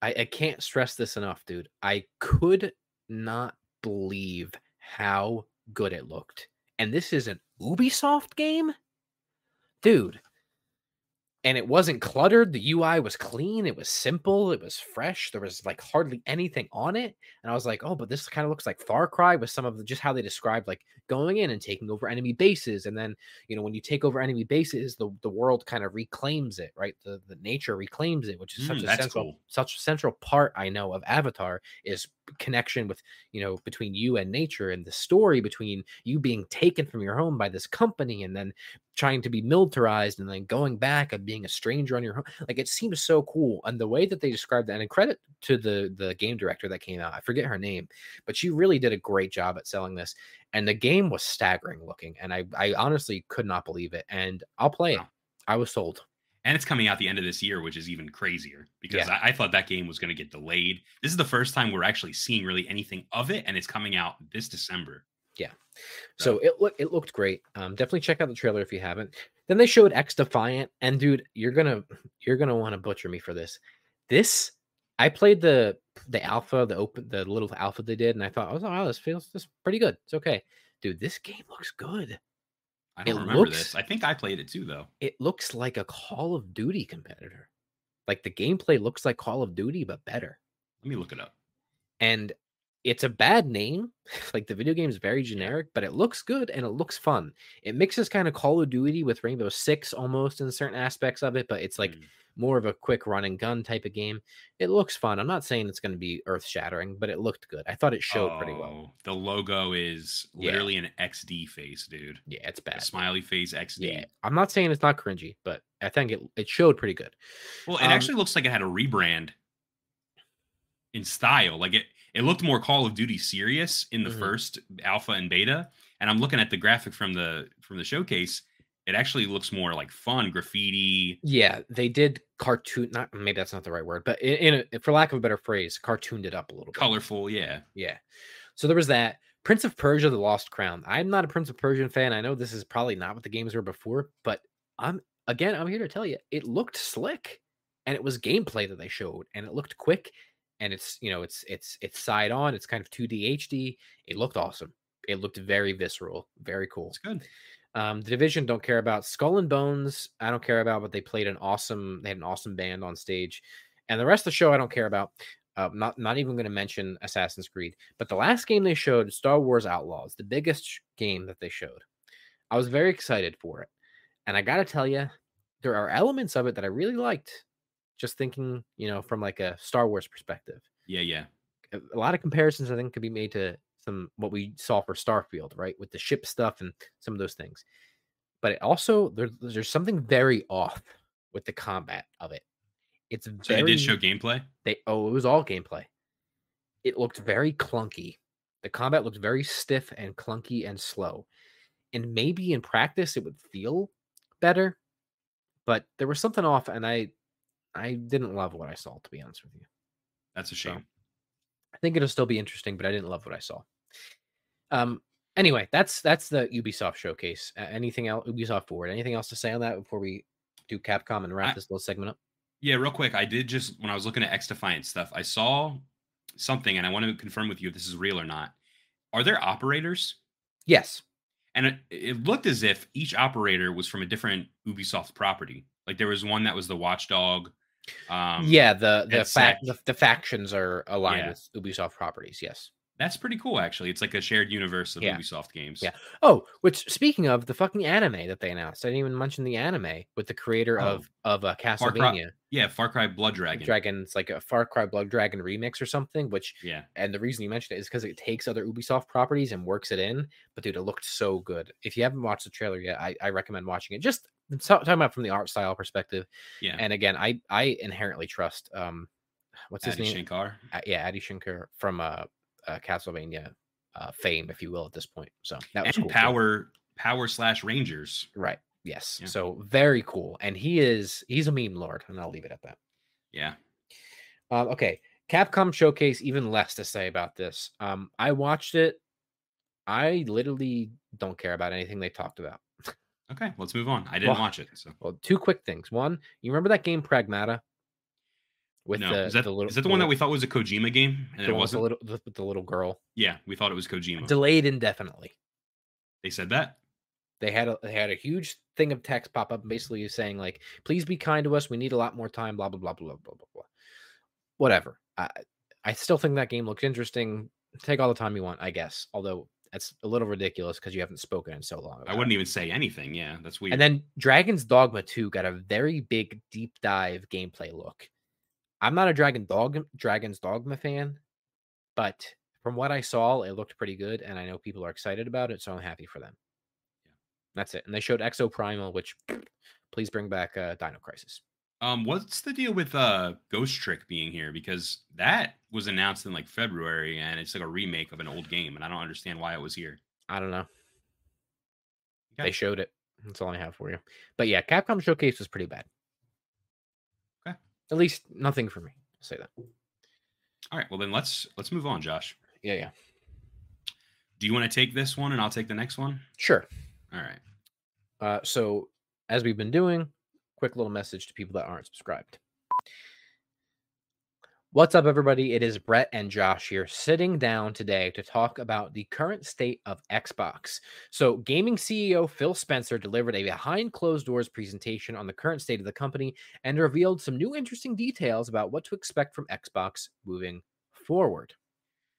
I, I can't stress this enough, dude. I could not believe how good it looked. And this is an Ubisoft game, dude and it wasn't cluttered. The UI was clean. It was simple. It was fresh. There was like hardly anything on it. And I was like, oh, but this kind of looks like Far Cry with some of the, just how they described like going in and taking over enemy bases. And then, you know, when you take over enemy bases, the, the world kind of reclaims it, right? The, the nature reclaims it, which is such
Mm,
a central,
cool.
such a central part I know of Avatar is connection with, you know, between you and nature and the story between you being taken from your home by this company and then trying to be militarized and then going back and being a stranger on your home. Like it seems so cool. And the way that they described that, and credit to the the game director that came out, I forget her name, but she really did a great job at selling this. And the game was staggering looking. And I I honestly could not believe it. And I'll play it. I was sold.
And it's coming out the end of this year, which is even crazier because
Yeah.
I, I thought that game was going to get delayed. This is the first time we're actually seeing really anything of it, and it's coming out this December. Yeah.
So it looked it looked great. Um, definitely check out the trailer if you haven't. Then they showed XDefiant, and dude, you're gonna you're gonna want to butcher me for this. This I played the the alpha, the open the little alpha they did, and I thought, oh wow, this feels this pretty good. It's okay, dude. This game looks good.
I don't
It
remember
looks-
this. I think I played it too, though.
It looks like a Call of Duty competitor. Like the gameplay looks like Call of Duty, but better.
Let me look it up.
and it's a bad name. Like the video game is very generic, but it looks good and it looks fun. It mixes kind of Call of Duty with Rainbow Six almost in certain aspects of it, but it's like
Mm.
more of a quick run and gun type of game. It looks fun. I'm not saying it's going to be earth shattering, but it looked good. I thought it showed pretty well.
Oh, The logo is
Yeah.
literally an XD face, dude.
Yeah, it's
A
bad.
smiley face XD.
Yeah, I'm not saying it's not cringy, but I think it it showed pretty good.
Well, it
Um,
actually looks like it had a rebrand in style. Like it, it looked more Call of Duty serious in the
Mhm.
first alpha and beta. And I'm looking at the graphic from the from the showcase. It actually looks more like fun graffiti.
Yeah, they did cartoon. Not maybe that's not the right word, but in, in a, for lack of a better phrase, cartooned it up a little bit.
colorful. Yeah.
Yeah. So there was that. Prince of Persia: The Lost Crown. I'm not a Prince of Persian fan. I know this is probably not what the games were before, but I'm again, I'm here to tell you, it looked slick, and it was gameplay that they showed, and it looked quick, and it's you know, it's it's it's side on, it's kind of 2D HD. It looked awesome. It looked very visceral, very cool.
It's good.
Um, the division don't care about Skull and Bones. I don't care about, but they played an awesome. They had an awesome band on stage, and the rest of the show I don't care about. Uh, not not even going to mention Assassin's Creed, but the last game they showed, Star Wars Outlaws, the biggest game that they showed. I was very excited for it, and I got to tell you, there are elements of it that I really liked. Just thinking, you know, from like a Star Wars perspective,
Yeah, yeah.
a lot of comparisons I think could be made to some what we saw for Starfield, right, with the ship stuff and some of those things. But it also there's there's something very off with the combat of it. It's
So
very
they did show gameplay.
they oh it was all gameplay. It looked very clunky. The combat looked very stiff and clunky and slow. And maybe in practice it would feel better, but there was something off, and I I didn't love what I saw to be honest with you.
That's a
So,
shame.
I think it'll still be interesting, but I didn't love what I saw. Um. Anyway, that's that's the Ubisoft showcase. Uh, anything else? Ubisoft Forward. Anything else to say on that before we do Capcom and wrap
I-
this little segment up?
Yeah, real quick. I did just when I was looking at XDefiant stuff, I saw something, and I want to confirm with you if this is real or not. Are there operators?
Yes.
And it, it looked as if each operator was from a different Ubisoft property. Like there was one that was the Watchdog. Um,
yeah. The the fact the, the factions are aligned
Yeah.
with Ubisoft properties. Yes.
that's pretty cool. Actually, it's like a shared universe of
Yeah.
Ubisoft games.
Yeah. Oh, which speaking of the fucking anime that they announced, I didn't even mention the anime with the creator
Oh.
of of uh,
Cry-
Castlevania.
yeah. Far Cry Blood Dragon.
Dragon. It's like a Far Cry Blood Dragon remix or something, which
Yeah,
and the reason you mentioned it is because it takes other Ubisoft properties and works it in. But dude, it looked so good. If you haven't watched the trailer yet, I, I recommend watching it. Just so- talking about from the art style perspective.
yeah.
And again, I I inherently trust um, what's his
Adi
name?
Shankar.
Uh, yeah, Adi Shankar from uh, uh Castlevania uh, fame, if you will, at this point. So that was
and
cool. too.
Power Power slash Rangers.
Right. Yes.
Yeah.
So very cool. And he is he's a meme lord, and I'll leave it at that.
Yeah.
Um, okay. Capcom showcase, even less to say about this. Um, I watched it. I literally don't care about anything they talked about.
Okay, let's move on. I didn't
Well,
watch it. So
Well, two quick things. One, you remember that game Pragmata? With
no,
the,
is that
the little
is that the one that we thought was a Kojima game and it
the
wasn't?
little the, with the little girl
Yeah, we thought it was Kojima.
delayed indefinitely.
they said that.
They had a they had a huge thing of text pop up, basically saying like, "Please be kind to us. We need a lot more time." Blah blah blah blah blah blah blah. Whatever. I I still think that game looks interesting. Take all the time you want, I guess. Although that's a little ridiculous because you haven't spoken in so long.
I wouldn't it. even say anything. Yeah, that's weird.
And then Dragon's Dogma 2 got a very big deep dive gameplay look. I'm not a Dragon Dog Dragon's Dogma fan, but from what I saw, it looked pretty good, and I know people are excited about it, so I'm happy for them. Yeah. That's it. And they showed Exoprimal, which please bring back uh, Dino Crisis.
Um, what's the deal with uh Ghost Trick being here? Because that was announced in like February, and it's like a remake of an old game, and I don't understand why it was here.
I don't know. They showed it. That's all I have for you. But yeah, Capcom Showcase was pretty bad.
Okay.
At least nothing for me. I'll say that.
All right. Well, then let's let's move on, Josh.
Yeah, yeah.
Do you want to take this one, and I'll take the next one?
Sure.
All right.
Uh, so as we've been doing, quick little message to people that aren't subscribed. What's up, everybody? It is Bret and Josh here sitting down today to talk about the current state of Xbox. So, gaming CEO Phil Spencer delivered a behind closed doors presentation on the current state of the company and revealed some new interesting details about what to expect from Xbox moving forward.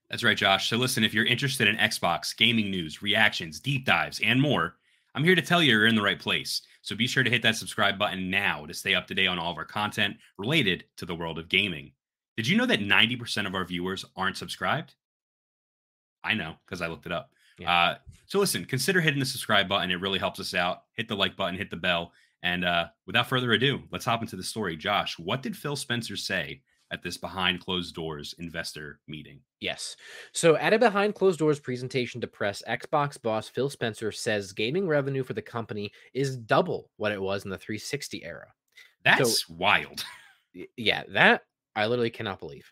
That's right, Josh. So, listen, if you're interested in Xbox, gaming news, reactions, deep dives, and more, I'm here to tell you you're in the right place. So be sure to hit that subscribe button now to stay up to date on all of our content related to the world of gaming. Did you know that 90% of our viewers aren't subscribed? I know because I looked it up. Yeah. Uh, so listen, consider hitting the subscribe button. It really helps us out. Hit the like button, hit the bell. And uh, without further ado, let's hop into the story. Josh, what did Phil Spencer say at this behind closed doors investor meeting.
Yes. So, at a behind closed doors presentation to press, Xbox boss Phil Spencer says gaming revenue for the company is double what it was in the 360 era.
That's so, wild.
Yeah, that I literally cannot believe.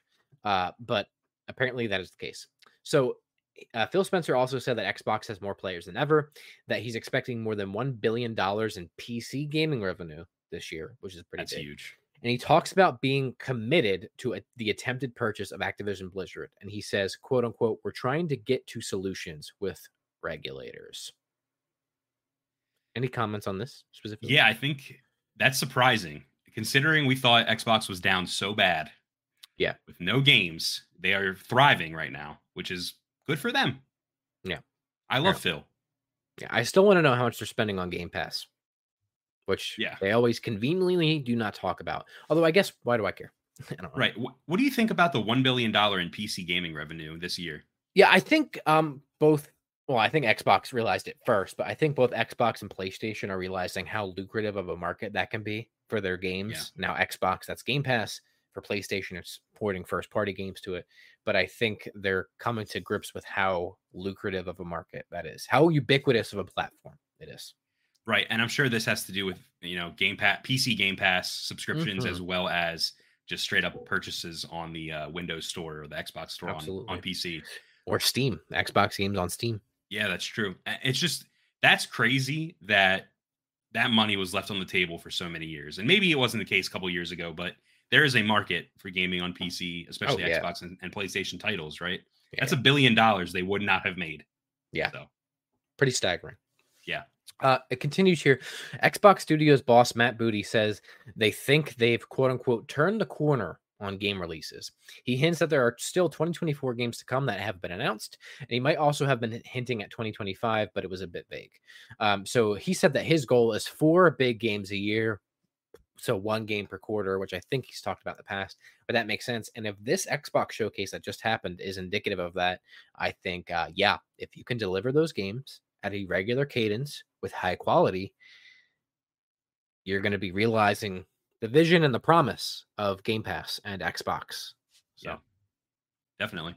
Uh, but apparently that is the case. So, uh, Phil Spencer also said that Xbox has more players than ever, that he's expecting more than $1 billion in PC gaming revenue this year, which is pretty
That's
big.
huge
and he talks about being committed to a, the attempted purchase of Activision Blizzard. And he says, "quote unquote," we're trying to get to solutions with regulators. Any comments on this specifically?
Yeah, I think that's surprising considering we thought Xbox was down so bad.
Yeah,
with no games, they are thriving right now, which is good for them.
Yeah,
I love yeah. Phil.
Yeah, I still want to know how much they're spending on Game Pass which
yeah.
they always conveniently do not talk about. Although I guess why do I care?
I right. What do you think about the one billion dollar in PC gaming revenue this year?
Yeah, I think um both. Well, I think Xbox realized it first, but I think both Xbox and PlayStation are realizing how lucrative of a market that can be for their games. Yeah. Now, Xbox, that's Game Pass. For PlayStation, it's porting first party games to it. But I think they're coming to grips with how lucrative of a market that is, how ubiquitous of a platform it is.
Right, and I'm sure this has to do with you know Game Pass, PC Game Pass subscriptions, mm-hmm. as well as just straight up purchases on the uh, Windows Store or the Xbox Store on, on PC
or Steam. Xbox games on Steam.
Yeah, that's true. It's just that's crazy that that money was left on the table for so many years, and maybe it wasn't the case a couple years ago, but there is a market for gaming on PC, especially oh, yeah. Xbox and, and, PlayStation titles. Right, yeah. that's a billion dollars they would not have made.
Yeah, so pretty staggering.
Yeah.
Uh, it continues here. Xbox Studios boss Matt Booty says they think they've quote unquote turned the corner on game releases. He hints that there are still 2024 games to come that have been announced, and he might also have been hinting at 2025, but it was a bit vague. Um, so he said that his goal is four big games a year, so one game per quarter, which I think he's talked about in the past, but that makes sense. And if this Xbox showcase that just happened is indicative of that, I think, uh, yeah, if you can deliver those games at a regular cadence with high quality, you're going to be realizing the vision and the promise of Game Pass and Xbox.
So. Yeah, definitely.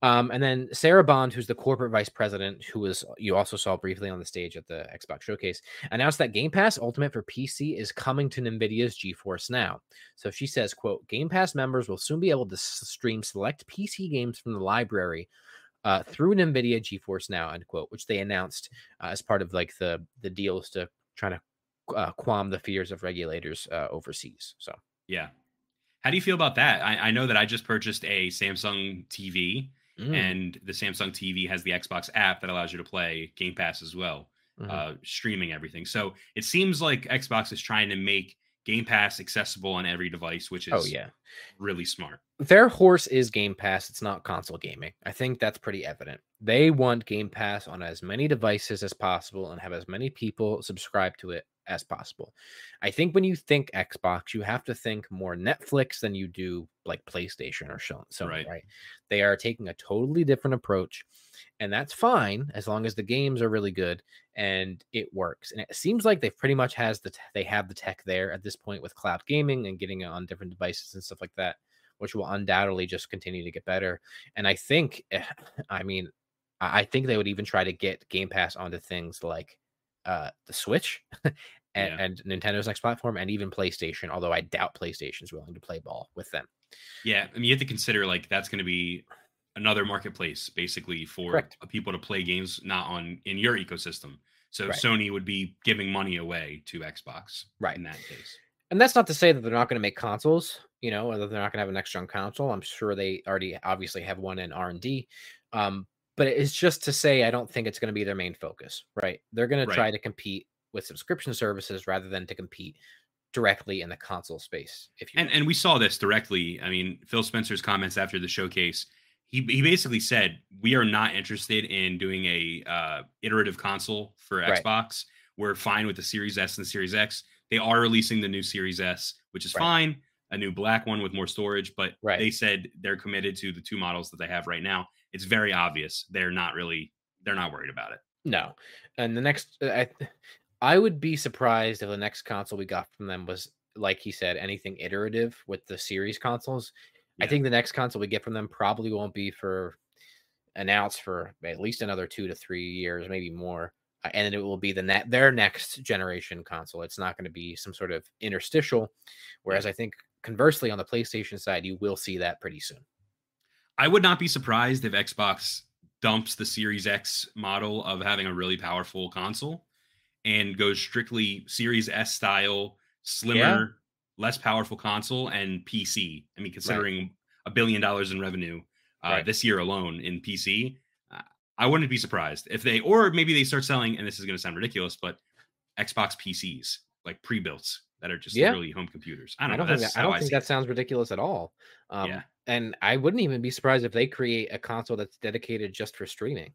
Um, and then Sarah Bond, who's the corporate vice president, who was you also saw briefly on the stage at the Xbox showcase, announced that Game Pass Ultimate for PC is coming to NVIDIA's GeForce Now. So she says, "quote Game Pass members will soon be able to stream select PC games from the library uh, through NVIDIA GeForce Now, end quote, which they announced uh, as part of like the the deals to try to uh, qualm the fears of regulators uh, overseas. So
yeah, how do you feel about that? I, I know that I just purchased a Samsung TV, mm. and the Samsung TV has the Xbox app that allows you to play Game Pass as well. mm-hmm. uh, streaming everything. So it seems like Xbox is trying to make Game Pass accessible on every device, which oh, is oh yeah, really smart.
Their horse is Game Pass. It's not console gaming. I think that's pretty evident. They want Game Pass on as many devices as possible and have as many people subscribe to it as possible. I think when you think Xbox, you have to think more Netflix than you do like PlayStation or Sony. Right. right? They are taking a totally different approach, and that's fine as long as the games are really good and it works. And it seems like they've pretty much has the t- they have the tech there at this point with cloud gaming and getting it on different devices and stuff like that, which will undoubtedly just continue to get better. And I think, eh, I mean, I think they would even try to get Game Pass onto things like uh, the Switch and, yeah. and, Nintendo's next platform, and even PlayStation. Although I doubt PlayStation's willing to play ball with them.
Yeah, I mean, you have to consider like that's going to be another marketplace basically for Correct. people to play games not on in your ecosystem. So right. Sony would be giving money away to Xbox,
right?
In that case,
and that's not to say that they're not going to make consoles, you know, or that they're not going to have a next gen console. I'm sure they already obviously have one in R and D. Um, but it's just to say I don't think it's going to be their main focus, right? They're going right. to try to compete with subscription services rather than to compete directly in the console space. If
you and, and we saw this directly. I mean, Phil Spencer's comments after the showcase, he he basically said we are not interested in doing a uh, iterative console for right. Xbox. We're fine with the Series S and the Series X. They are releasing the new Series S, which is right. fine. A new black one with more storage, but right. they said they're committed to the two models that they have right now it's very obvious they're not really they're not worried about it.
No, and the next I I would be surprised if the next console we got from them was like he said anything iterative with the series consoles. Yeah. I think the next console we get from them probably won't be for announced for at least another two to three years, maybe more. Uh, and it will be the net their next generation console. It's not going to be some sort of interstitial. Whereas I think conversely on the PlayStation side, you will see that pretty soon.
I would not be surprised if Xbox dumps the Series X model of having a really powerful console and goes strictly Series S style, slimmer, yeah. less powerful console and PC. I mean, considering right. a billion dollars in revenue uh, right. this year alone in PC, uh, I wouldn't be surprised if they, or maybe they start selling, and this is going to sound ridiculous, but Xbox PCs like pre-built that are just yeah. really home computers. I don't, I don't
think, that, I don't I think that sounds ridiculous at all. Um, yeah. And I wouldn't even be surprised if they create a console that's dedicated just for streaming.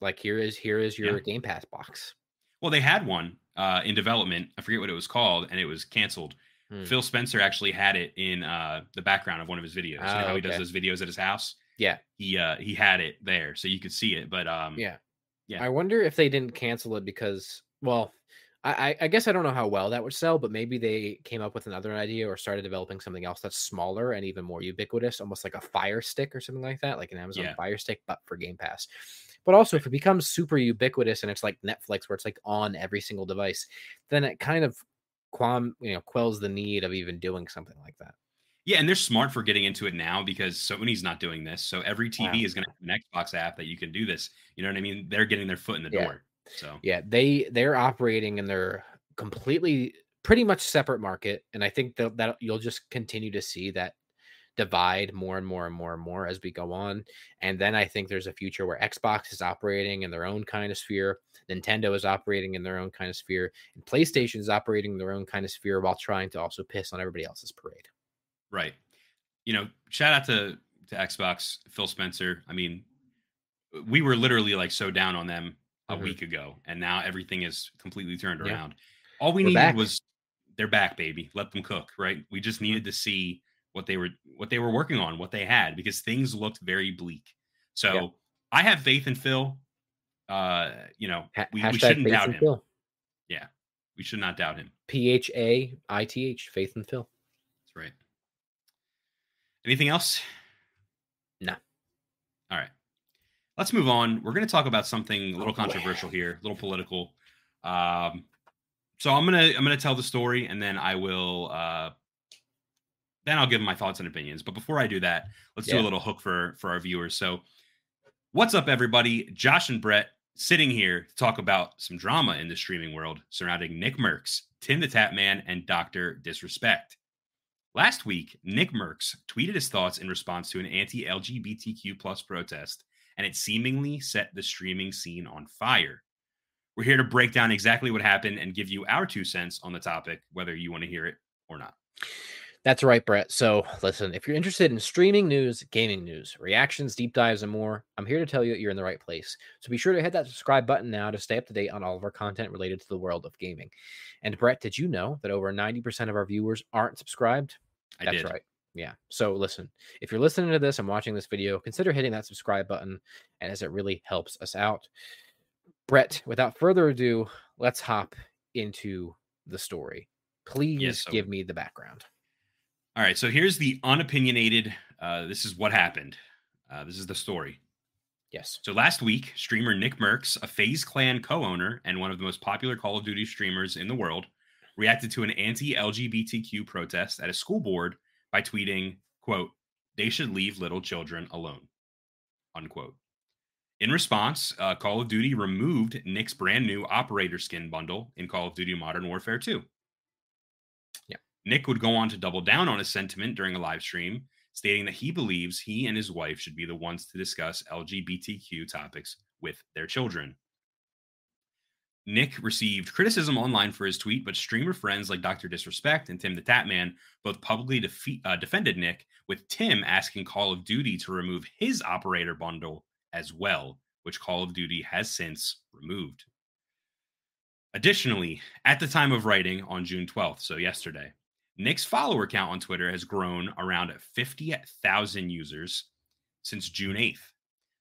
Like here is here is your yeah. Game Pass box.
Well, they had one uh, in development. I forget what it was called, and it was canceled. Hmm. Phil Spencer actually had it in uh, the background of one of his videos. Oh, you know how he does those videos at his house?
Yeah.
He uh, he had it there, so you could see it. But um,
yeah, yeah. I wonder if they didn't cancel it because, well, I, I guess I don't know how well that would sell, but maybe they came up with another idea or started developing something else that's smaller and even more ubiquitous, almost like a Fire Stick or something like that, like an Amazon yeah. Fire Stick, but for Game Pass. But also, if it becomes super ubiquitous and it's like Netflix, where it's like on every single device, then it kind of quam you know quells the need of even doing something like that.
Yeah, and they're smart for getting into it now because Sony's not doing this. So every TV wow. is going to have an Xbox app that you can do this. You know what I mean? They're getting their foot in the yeah. door. So
yeah, they they're operating in their completely pretty much separate market, and I think that that you'll just continue to see that divide more and more and more and more as we go on. And then I think there's a future where Xbox is operating in their own kind of sphere, Nintendo is operating in their own kind of sphere, and PlayStation is operating in their own kind of sphere while trying to also piss on everybody else's parade.
Right. You know, shout out to to Xbox, Phil Spencer. I mean, we were literally like so down on them a mm-hmm. week ago, and now everything is completely turned yeah. around. All we We're needed back. was they're back, baby. Let them cook, right? We just needed to see what they were what they were working on, what they had, because things looked very bleak. So yeah. I have faith in Phil. Uh, you know, we, we shouldn't doubt him. Phil. Yeah, we should not doubt him.
P H A I T H, faith in Phil.
That's right. Anything else?
No.
All right let's move on. We're going to talk about something a little controversial here, a little political. Um, so I'm gonna I'm gonna tell the story, and then I will uh, then I'll give my thoughts and opinions. But before I do that, let's yeah. do a little hook for for our viewers. So, what's up, everybody? Josh and Bret sitting here to talk about some drama in the streaming world surrounding Nick Mercs, TimTheTatman, and Doctor Disrespect. Last week, Nick Mercs tweeted his thoughts in response to an anti-LGBTQ plus protest and it seemingly set the streaming scene on fire. We're here to break down exactly what happened and give you our two cents on the topic, whether you want to hear it or not.
That's right, Bret. So, listen, if you're interested in streaming news, gaming news, reactions, deep dives, and more, I'm here to tell you that you're in the right place. So, be sure to hit that subscribe button now to stay up to date on all of our content related to the world of gaming. And, Bret, did you know that over 90% of our viewers aren't subscribed?
I
That's
did.
right. Yeah. So, listen, if you're listening to this and watching this video, consider hitting that subscribe button, and as it really helps us out. Bret, without further ado, let's hop into the story. Please yes, so, give me the background.
All right. So here's the unopinionated. Uh, this is what happened. Uh, this is the story.
Yes.
So last week, streamer Nick Mercs, a FaZe Clan co-owner and one of the most popular Call of Duty streamers in the world, reacted to an anti-LGBTQ protest at a school board by tweeting, "quote They should leave little children alone." Unquote. In response, uh, Call of Duty removed Nick's brand new operator skin bundle in Call of Duty Modern Warfare 2. Nick would go on to double down on his sentiment during a live stream, stating that he believes he and his wife should be the ones to discuss LGBTQ topics with their children. Nick received criticism online for his tweet, but streamer friends like Dr. Disrespect and Tim the Tatman both publicly defeat, uh, defended Nick, with Tim asking Call of Duty to remove his operator bundle as well, which Call of Duty has since removed. Additionally, at the time of writing on June 12th, so yesterday, Nick's follower count on Twitter has grown around 50,000 users since June 8th,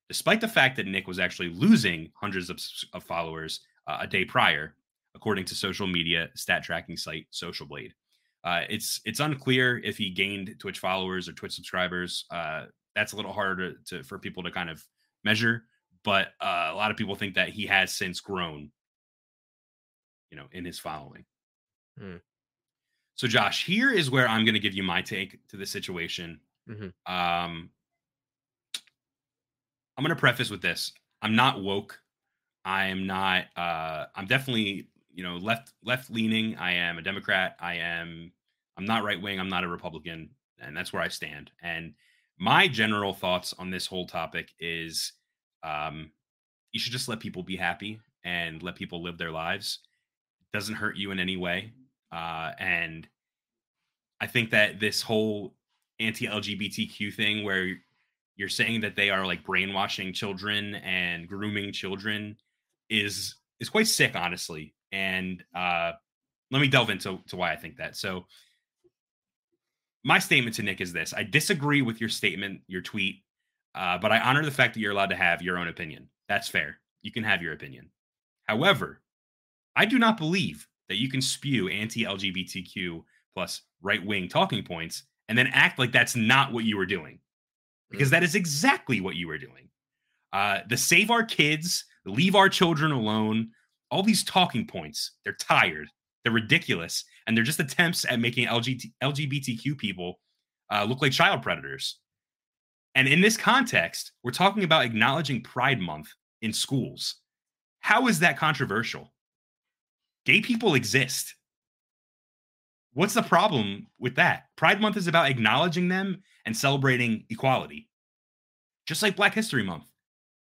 despite the fact that Nick was actually losing hundreds of, of followers uh, a day prior, according to social media stat tracking site Social Blade. Uh, it's it's unclear if he gained Twitch followers or Twitch subscribers. Uh, that's a little harder to, to, for people to kind of measure, but uh, a lot of people think that he has since grown, you know, in his following.
Hmm.
So, Josh, here is where I'm going to give you my take to the situation.
Mm-hmm.
Um, I'm going to preface with this: I'm not woke. I am not. Uh, I'm definitely, you know, left left leaning. I am a Democrat. I am. I'm not right wing. I'm not a Republican, and that's where I stand. And my general thoughts on this whole topic is um, you should just let people be happy and let people live their lives. It doesn't hurt you in any way. Uh, and I think that this whole anti LGBTQ thing where you're saying that they are like brainwashing children and grooming children is is quite sick, honestly. And uh, let me delve into to why I think that. So my statement to Nick is this I disagree with your statement, your tweet, uh, but I honor the fact that you're allowed to have your own opinion. That's fair. You can have your opinion. However, I do not believe that you can spew anti LGBTQ plus right wing talking points and then act like that's not what you were doing because mm. that is exactly what you were doing. Uh, the save our kids, leave our children alone, all these talking points, they're tired. They're ridiculous, and they're just attempts at making LGBT, LGBTQ people uh, look like child predators. And in this context, we're talking about acknowledging Pride Month in schools. How is that controversial? Gay people exist. What's the problem with that? Pride Month is about acknowledging them and celebrating equality. Just like Black History Month.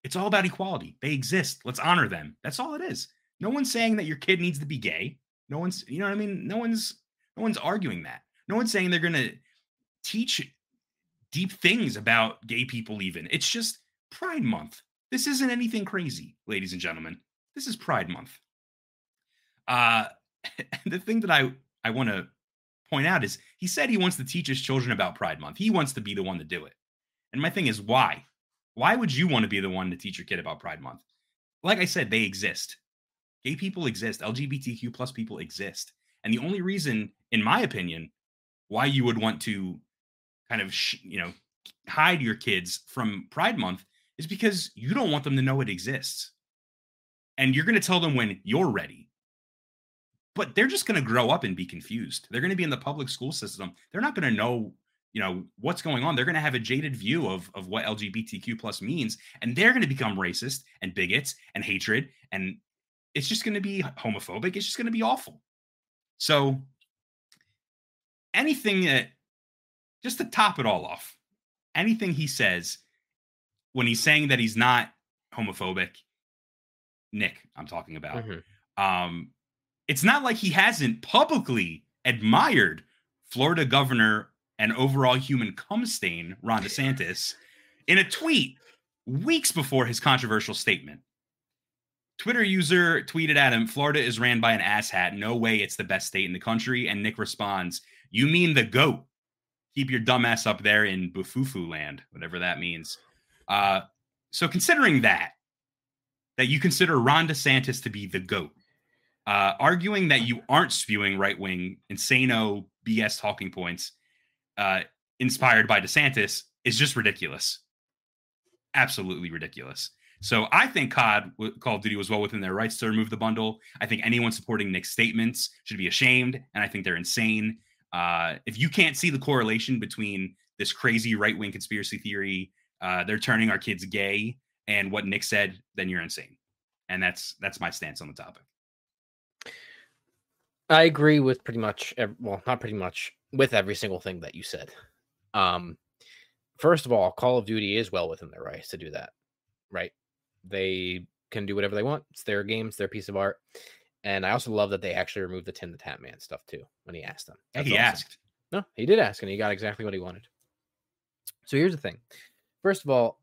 It's all about equality. They exist. Let's honor them. That's all it is. No one's saying that your kid needs to be gay. No one's, you know what I mean? No one's no one's arguing that. No one's saying they're gonna teach deep things about gay people, even. It's just Pride Month. This isn't anything crazy, ladies and gentlemen. This is Pride Month. Uh the thing that I, I want to point out is he said he wants to teach his children about Pride Month. He wants to be the one to do it. And my thing is, why? Why would you want to be the one to teach your kid about Pride Month? Like I said, they exist. Gay people exist. LGBTQ plus people exist. And the only reason, in my opinion, why you would want to kind of, you know, hide your kids from Pride Month is because you don't want them to know it exists. And you're going to tell them when you're ready. But they're just going to grow up and be confused. They're going to be in the public school system. They're not going to know, you know, what's going on. They're going to have a jaded view of, of what LGBTQ plus means. And they're going to become racist and bigots and hatred and it's just going to be homophobic. It's just going to be awful. So anything that just to top it all off, anything he says when he's saying that he's not homophobic Nick, I'm talking about. Mm-hmm. Um, it's not like he hasn't publicly admired Florida governor and overall human cum stain, Ron DeSantis, in a tweet weeks before his controversial statement. Twitter user tweeted at him, Florida is ran by an asshat. No way it's the best state in the country. And Nick responds, You mean the goat? Keep your dumbass up there in Bufufu land, whatever that means. Uh, so considering that, that you consider Ron DeSantis to be the goat, uh, arguing that you aren't spewing right wing, insano BS talking points uh, inspired by DeSantis is just ridiculous. Absolutely ridiculous. So I think COD Call of Duty was well within their rights to remove the bundle. I think anyone supporting Nick's statements should be ashamed, and I think they're insane. Uh, if you can't see the correlation between this crazy right wing conspiracy theory, uh, they're turning our kids gay, and what Nick said, then you're insane. And that's that's my stance on the topic.
I agree with pretty much, well, not pretty much, with every single thing that you said. Um, first of all, Call of Duty is well within their rights to do that, right? They can do whatever they want. It's their games, their piece of art. And I also love that they actually removed the Tim the Tatman stuff too when he asked them.
That's he awesome. asked.
No, he did ask, and he got exactly what he wanted. So here's the thing. First of all,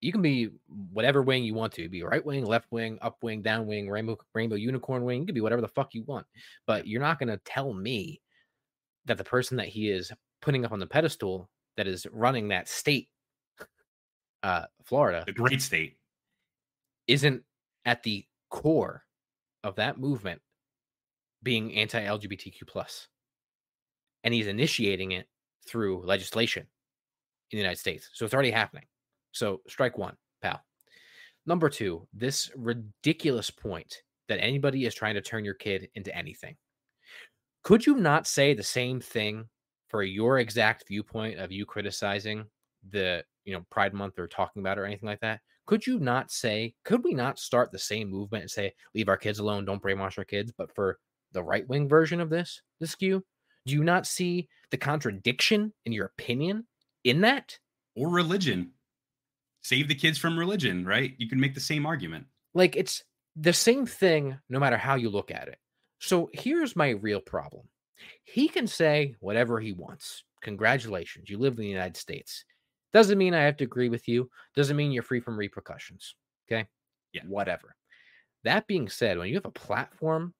you can be whatever wing you want to be right wing, left wing, up wing, down wing, rainbow rainbow unicorn wing. You can be whatever the fuck you want. But you're not going to tell me that the person that he is putting up on the pedestal that is running that state, uh, Florida,
the great state,
isn't at the core of that movement being anti-LGBTQ plus, and he's initiating it through legislation in the United States. So it's already happening. So strike one, pal. Number two, this ridiculous point that anybody is trying to turn your kid into anything. Could you not say the same thing for your exact viewpoint of you criticizing the you know Pride Month or talking about it or anything like that? Could you not say, could we not start the same movement and say, leave our kids alone, don't brainwash our kids, but for the right wing version of this, this skew? Do you not see the contradiction in your opinion in that?
Or religion save the kids from religion, right? You can make the same argument.
Like it's the same thing no matter how you look at it. So here's my real problem. He can say whatever he wants. Congratulations, you live in the United States. Doesn't mean I have to agree with you. Doesn't mean you're free from repercussions. Okay.
Yeah.
Whatever. That being said, when you have a platform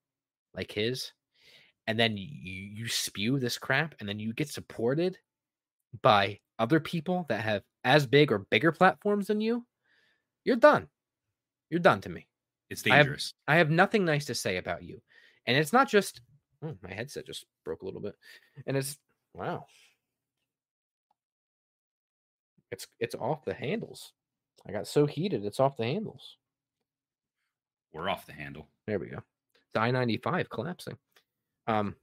like his, and then you, you spew this crap, and then you get supported by other people that have as big or bigger platforms than you, you're done. You're done to me.
It's dangerous.
I have, I have nothing nice to say about you. And it's not just oh, my headset just broke a little bit. And it's wow. It's it's off the handles. I got so heated, it's off the handles.
We're off the handle.
There we go. It's I-95 collapsing. Um,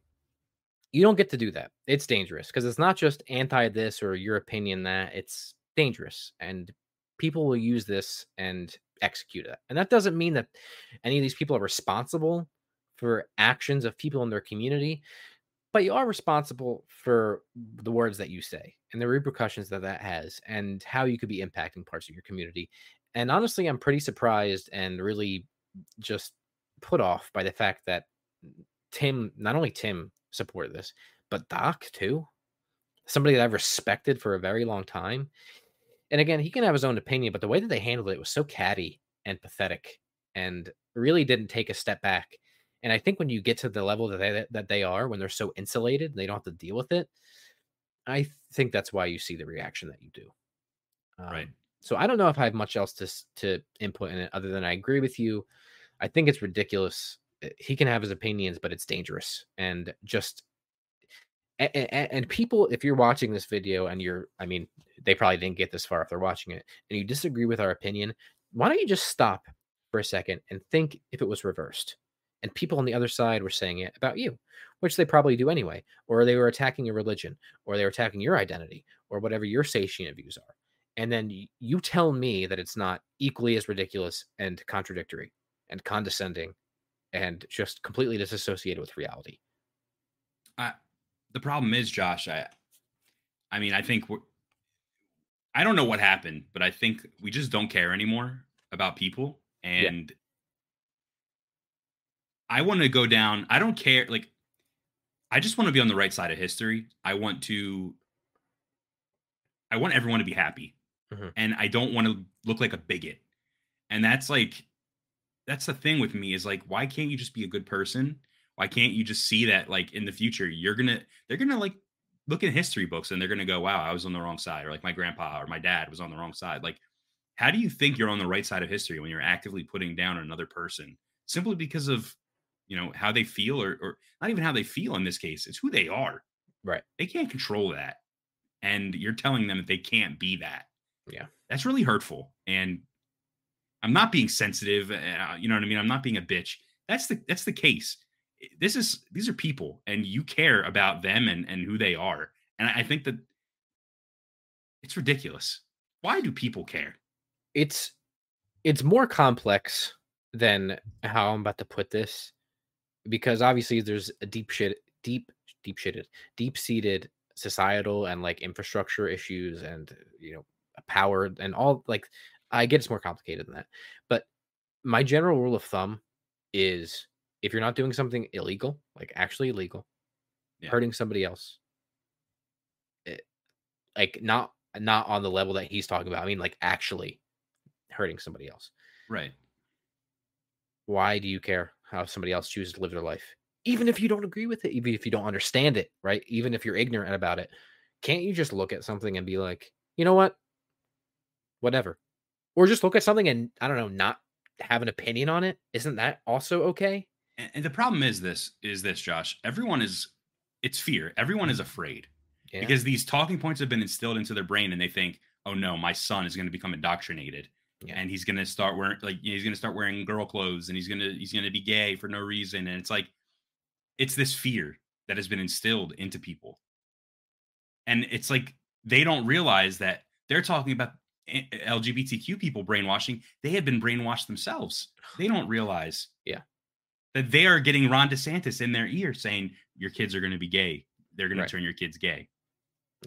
you don't get to do that. It's dangerous because it's not just anti this or your opinion that it's dangerous and people will use this and execute it. And that doesn't mean that any of these people are responsible for actions of people in their community, but you are responsible for the words that you say and the repercussions that that has and how you could be impacting parts of your community. And honestly, I'm pretty surprised and really just put off by the fact that Tim, not only Tim, support this. But Doc too, somebody that I've respected for a very long time. And again, he can have his own opinion, but the way that they handled it was so catty and pathetic, and really didn't take a step back. And I think when you get to the level that they that they are, when they're so insulated, they don't have to deal with it. I think that's why you see the reaction that you do.
Um, right.
So I don't know if I have much else to to input in it other than I agree with you. I think it's ridiculous Eh, he can have his opinions, but it's dangerous and just and, people if you're watching this video and you're i mean they probably didn't get this far if they're watching it and you disagree with our opinion why don't you just stop for a second and think if it was reversed? And people on the other side were saying it about you which they probably do anyway or they were attacking your religion or they were attacking your identity or whatever your satiant views are and then you tell me that it's not equally as ridiculous and contradictory and condescending and just completely disassociated with reality.
Uh, the problem is, Josh. I, I mean, I think we're. I don't know what happened, but I think we just don't care anymore about people, and yeah. I want to go down. I don't care. Like, I just want to be on the right side of history. I want to. I want everyone to be happy, mm-hmm. and I don't want to look like a bigot. And that's like, that's the thing with me is like, why can't you just be a good person? Why can't you just see that like in the future you're gonna they're gonna like look in history books and they're gonna go, wow, I was on the wrong side, or like my grandpa or my dad was on the wrong side. Like, how do you think you're on the right side of history when you're actively putting down another person simply because of you know how they feel or, or not even how they feel in this case it's who they are
right
they can't control that and you're telling them that they can't be that
yeah
that's really hurtful and i'm not being sensitive uh, you know what i mean? I'm not being a bitch. That's the that's the case. This is these are people and you care about them and and who they are. And i think that it's ridiculous. Why do people care?
It's it's more complex than how i'm about to put this because obviously there's a deep shit deep deep shitted deep seated societal and like infrastructure issues and you know power and all like i get it's more complicated than that but my general rule of thumb is if you're not doing something illegal like actually illegal yeah. hurting somebody else it, like not not on the level that he's talking about i mean like actually hurting somebody else.
Right.
Why do you care how somebody else chooses to live their life? Even if you don't agree with it even if you don't understand it right? Even if you're ignorant about it can't you just look at something and be like you know what? Whatever or just look at something and i don't know not have an opinion on it isn't that also okay
and, and the problem is this is this josh everyone is it's fear everyone is mm. afraid yeah. because these talking points have been instilled into their brain and they think oh no my son is going to become indoctrinated yeah. and he's gonna start wearing like he's gonna start wearing girl clothes and he's gonna he's gonna be gay for no reason and it's like it's this fear that has been instilled into people and it's like they don't realize that they're talking about lgbtq people brainwashing they have been brainwashed themselves they don't realize
yeah
that they are getting ron desantis in their ear saying your kids are going to be gay they're going right. to turn your kids gay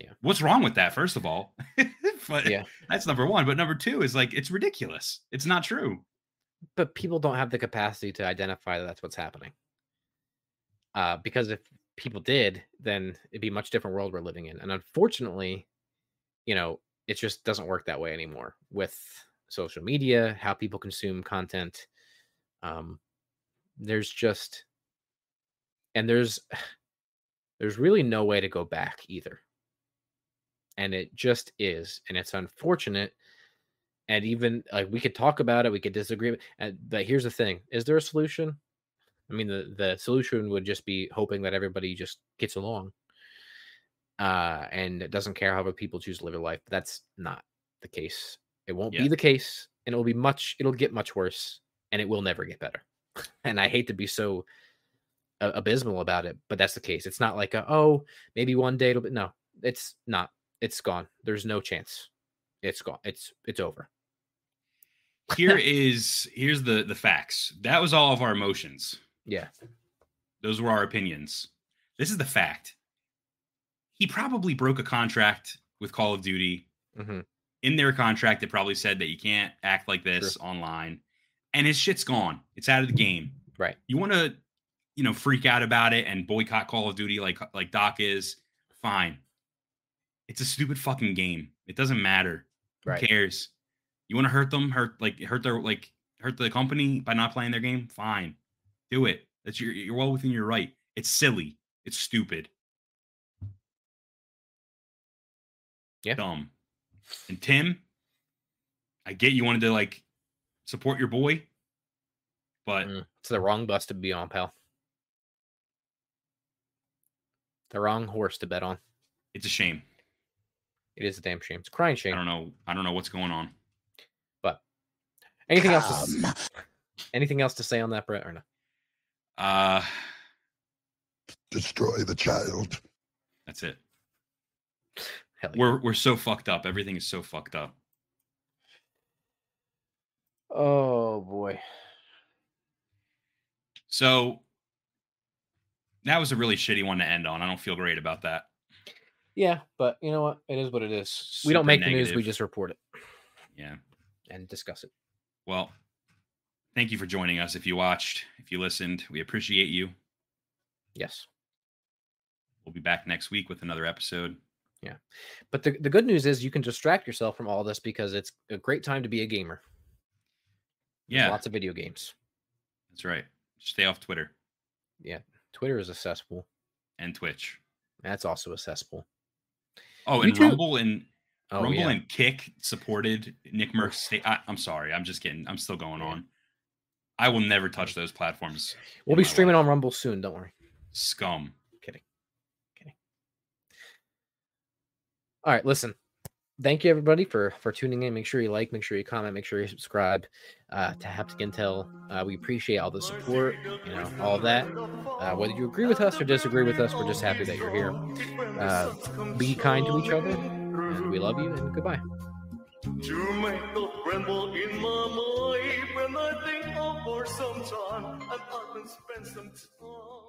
yeah.
What's wrong with that, first of all? but yeah. That's number one. But number two is like, it's ridiculous. It's not true.
But people don't have the capacity to identify that that's what's happening. Uh, because if people did, then it'd be a much different world we're living in. And unfortunately, you know, it just doesn't work that way anymore with social media, how people consume content. Um, there's just, and there's, there's really no way to go back either and it just is and it's unfortunate and even like we could talk about it we could disagree but here's the thing is there a solution i mean the the solution would just be hoping that everybody just gets along uh and it doesn't care how other people choose to live their life but that's not the case it won't yeah. be the case and it will be much it'll get much worse and it will never get better and i hate to be so uh, abysmal about it but that's the case it's not like a, oh maybe one day it'll be no it's not it's gone. There's no chance. It's gone. It's it's over.
Here is here's the the facts. That was all of our emotions.
Yeah.
Those were our opinions. This is the fact. He probably broke a contract with Call of Duty. Mm-hmm. In their contract, it probably said that you can't act like this online. And his shit's gone. It's out of the game.
Right.
You want to, you know, freak out about it and boycott Call of Duty like like Doc is. Fine. It's a stupid fucking game. It doesn't matter. Right. Who cares? You want to hurt them? Hurt like hurt their like hurt the company by not playing their game? Fine. Do it. That's your you're well within your right. It's silly. It's stupid.
Yeah.
Dumb. And Tim, I get you wanted to like support your boy, but mm,
it's the wrong bus to be on, pal. The wrong horse to bet on.
It's a shame.
It is a damn shame. It's a crying shame.
I don't know. I don't know what's going on.
But anything Come. else? To, anything else to say on that, Bret, or no?
Uh,
destroy the child.
That's it. Yeah. We're we're so fucked up. Everything is so fucked up.
Oh boy.
So that was a really shitty one to end on. I don't feel great about that.
Yeah, but you know what? It is what it is. Super we don't make negative. the news; we just report it.
Yeah,
and discuss it.
Well, thank you for joining us. If you watched, if you listened, we appreciate you.
Yes.
We'll be back next week with another episode.
Yeah. But the, the good news is you can distract yourself from all this because it's a great time to be a gamer. There's yeah. Lots of video games.
That's right. Stay off Twitter.
Yeah. Twitter is a cesspool.
And Twitch.
That's also a cesspool.
Oh, and Rumble and oh, Rumble yeah. and Kick supported Nick Mercs. State. I, am sorry. I'm just kidding. I'm still going on. I will never touch those platforms.
We'll be streaming life. on Rumble soon. Don't worry.
Scum.
Kidding. Kidding. All right. Listen thank you everybody for for tuning in. Make sure you like make sure you comment make sure you subscribe uh, to haptic intel. Uh, we appreciate all the support you know all that. Uh, whether you agree with us or disagree with us we're just happy that you're here. Uh, be kind to each other and we love you and goodbye. Make the tremble in my mind when I think of for some time and I can spend some time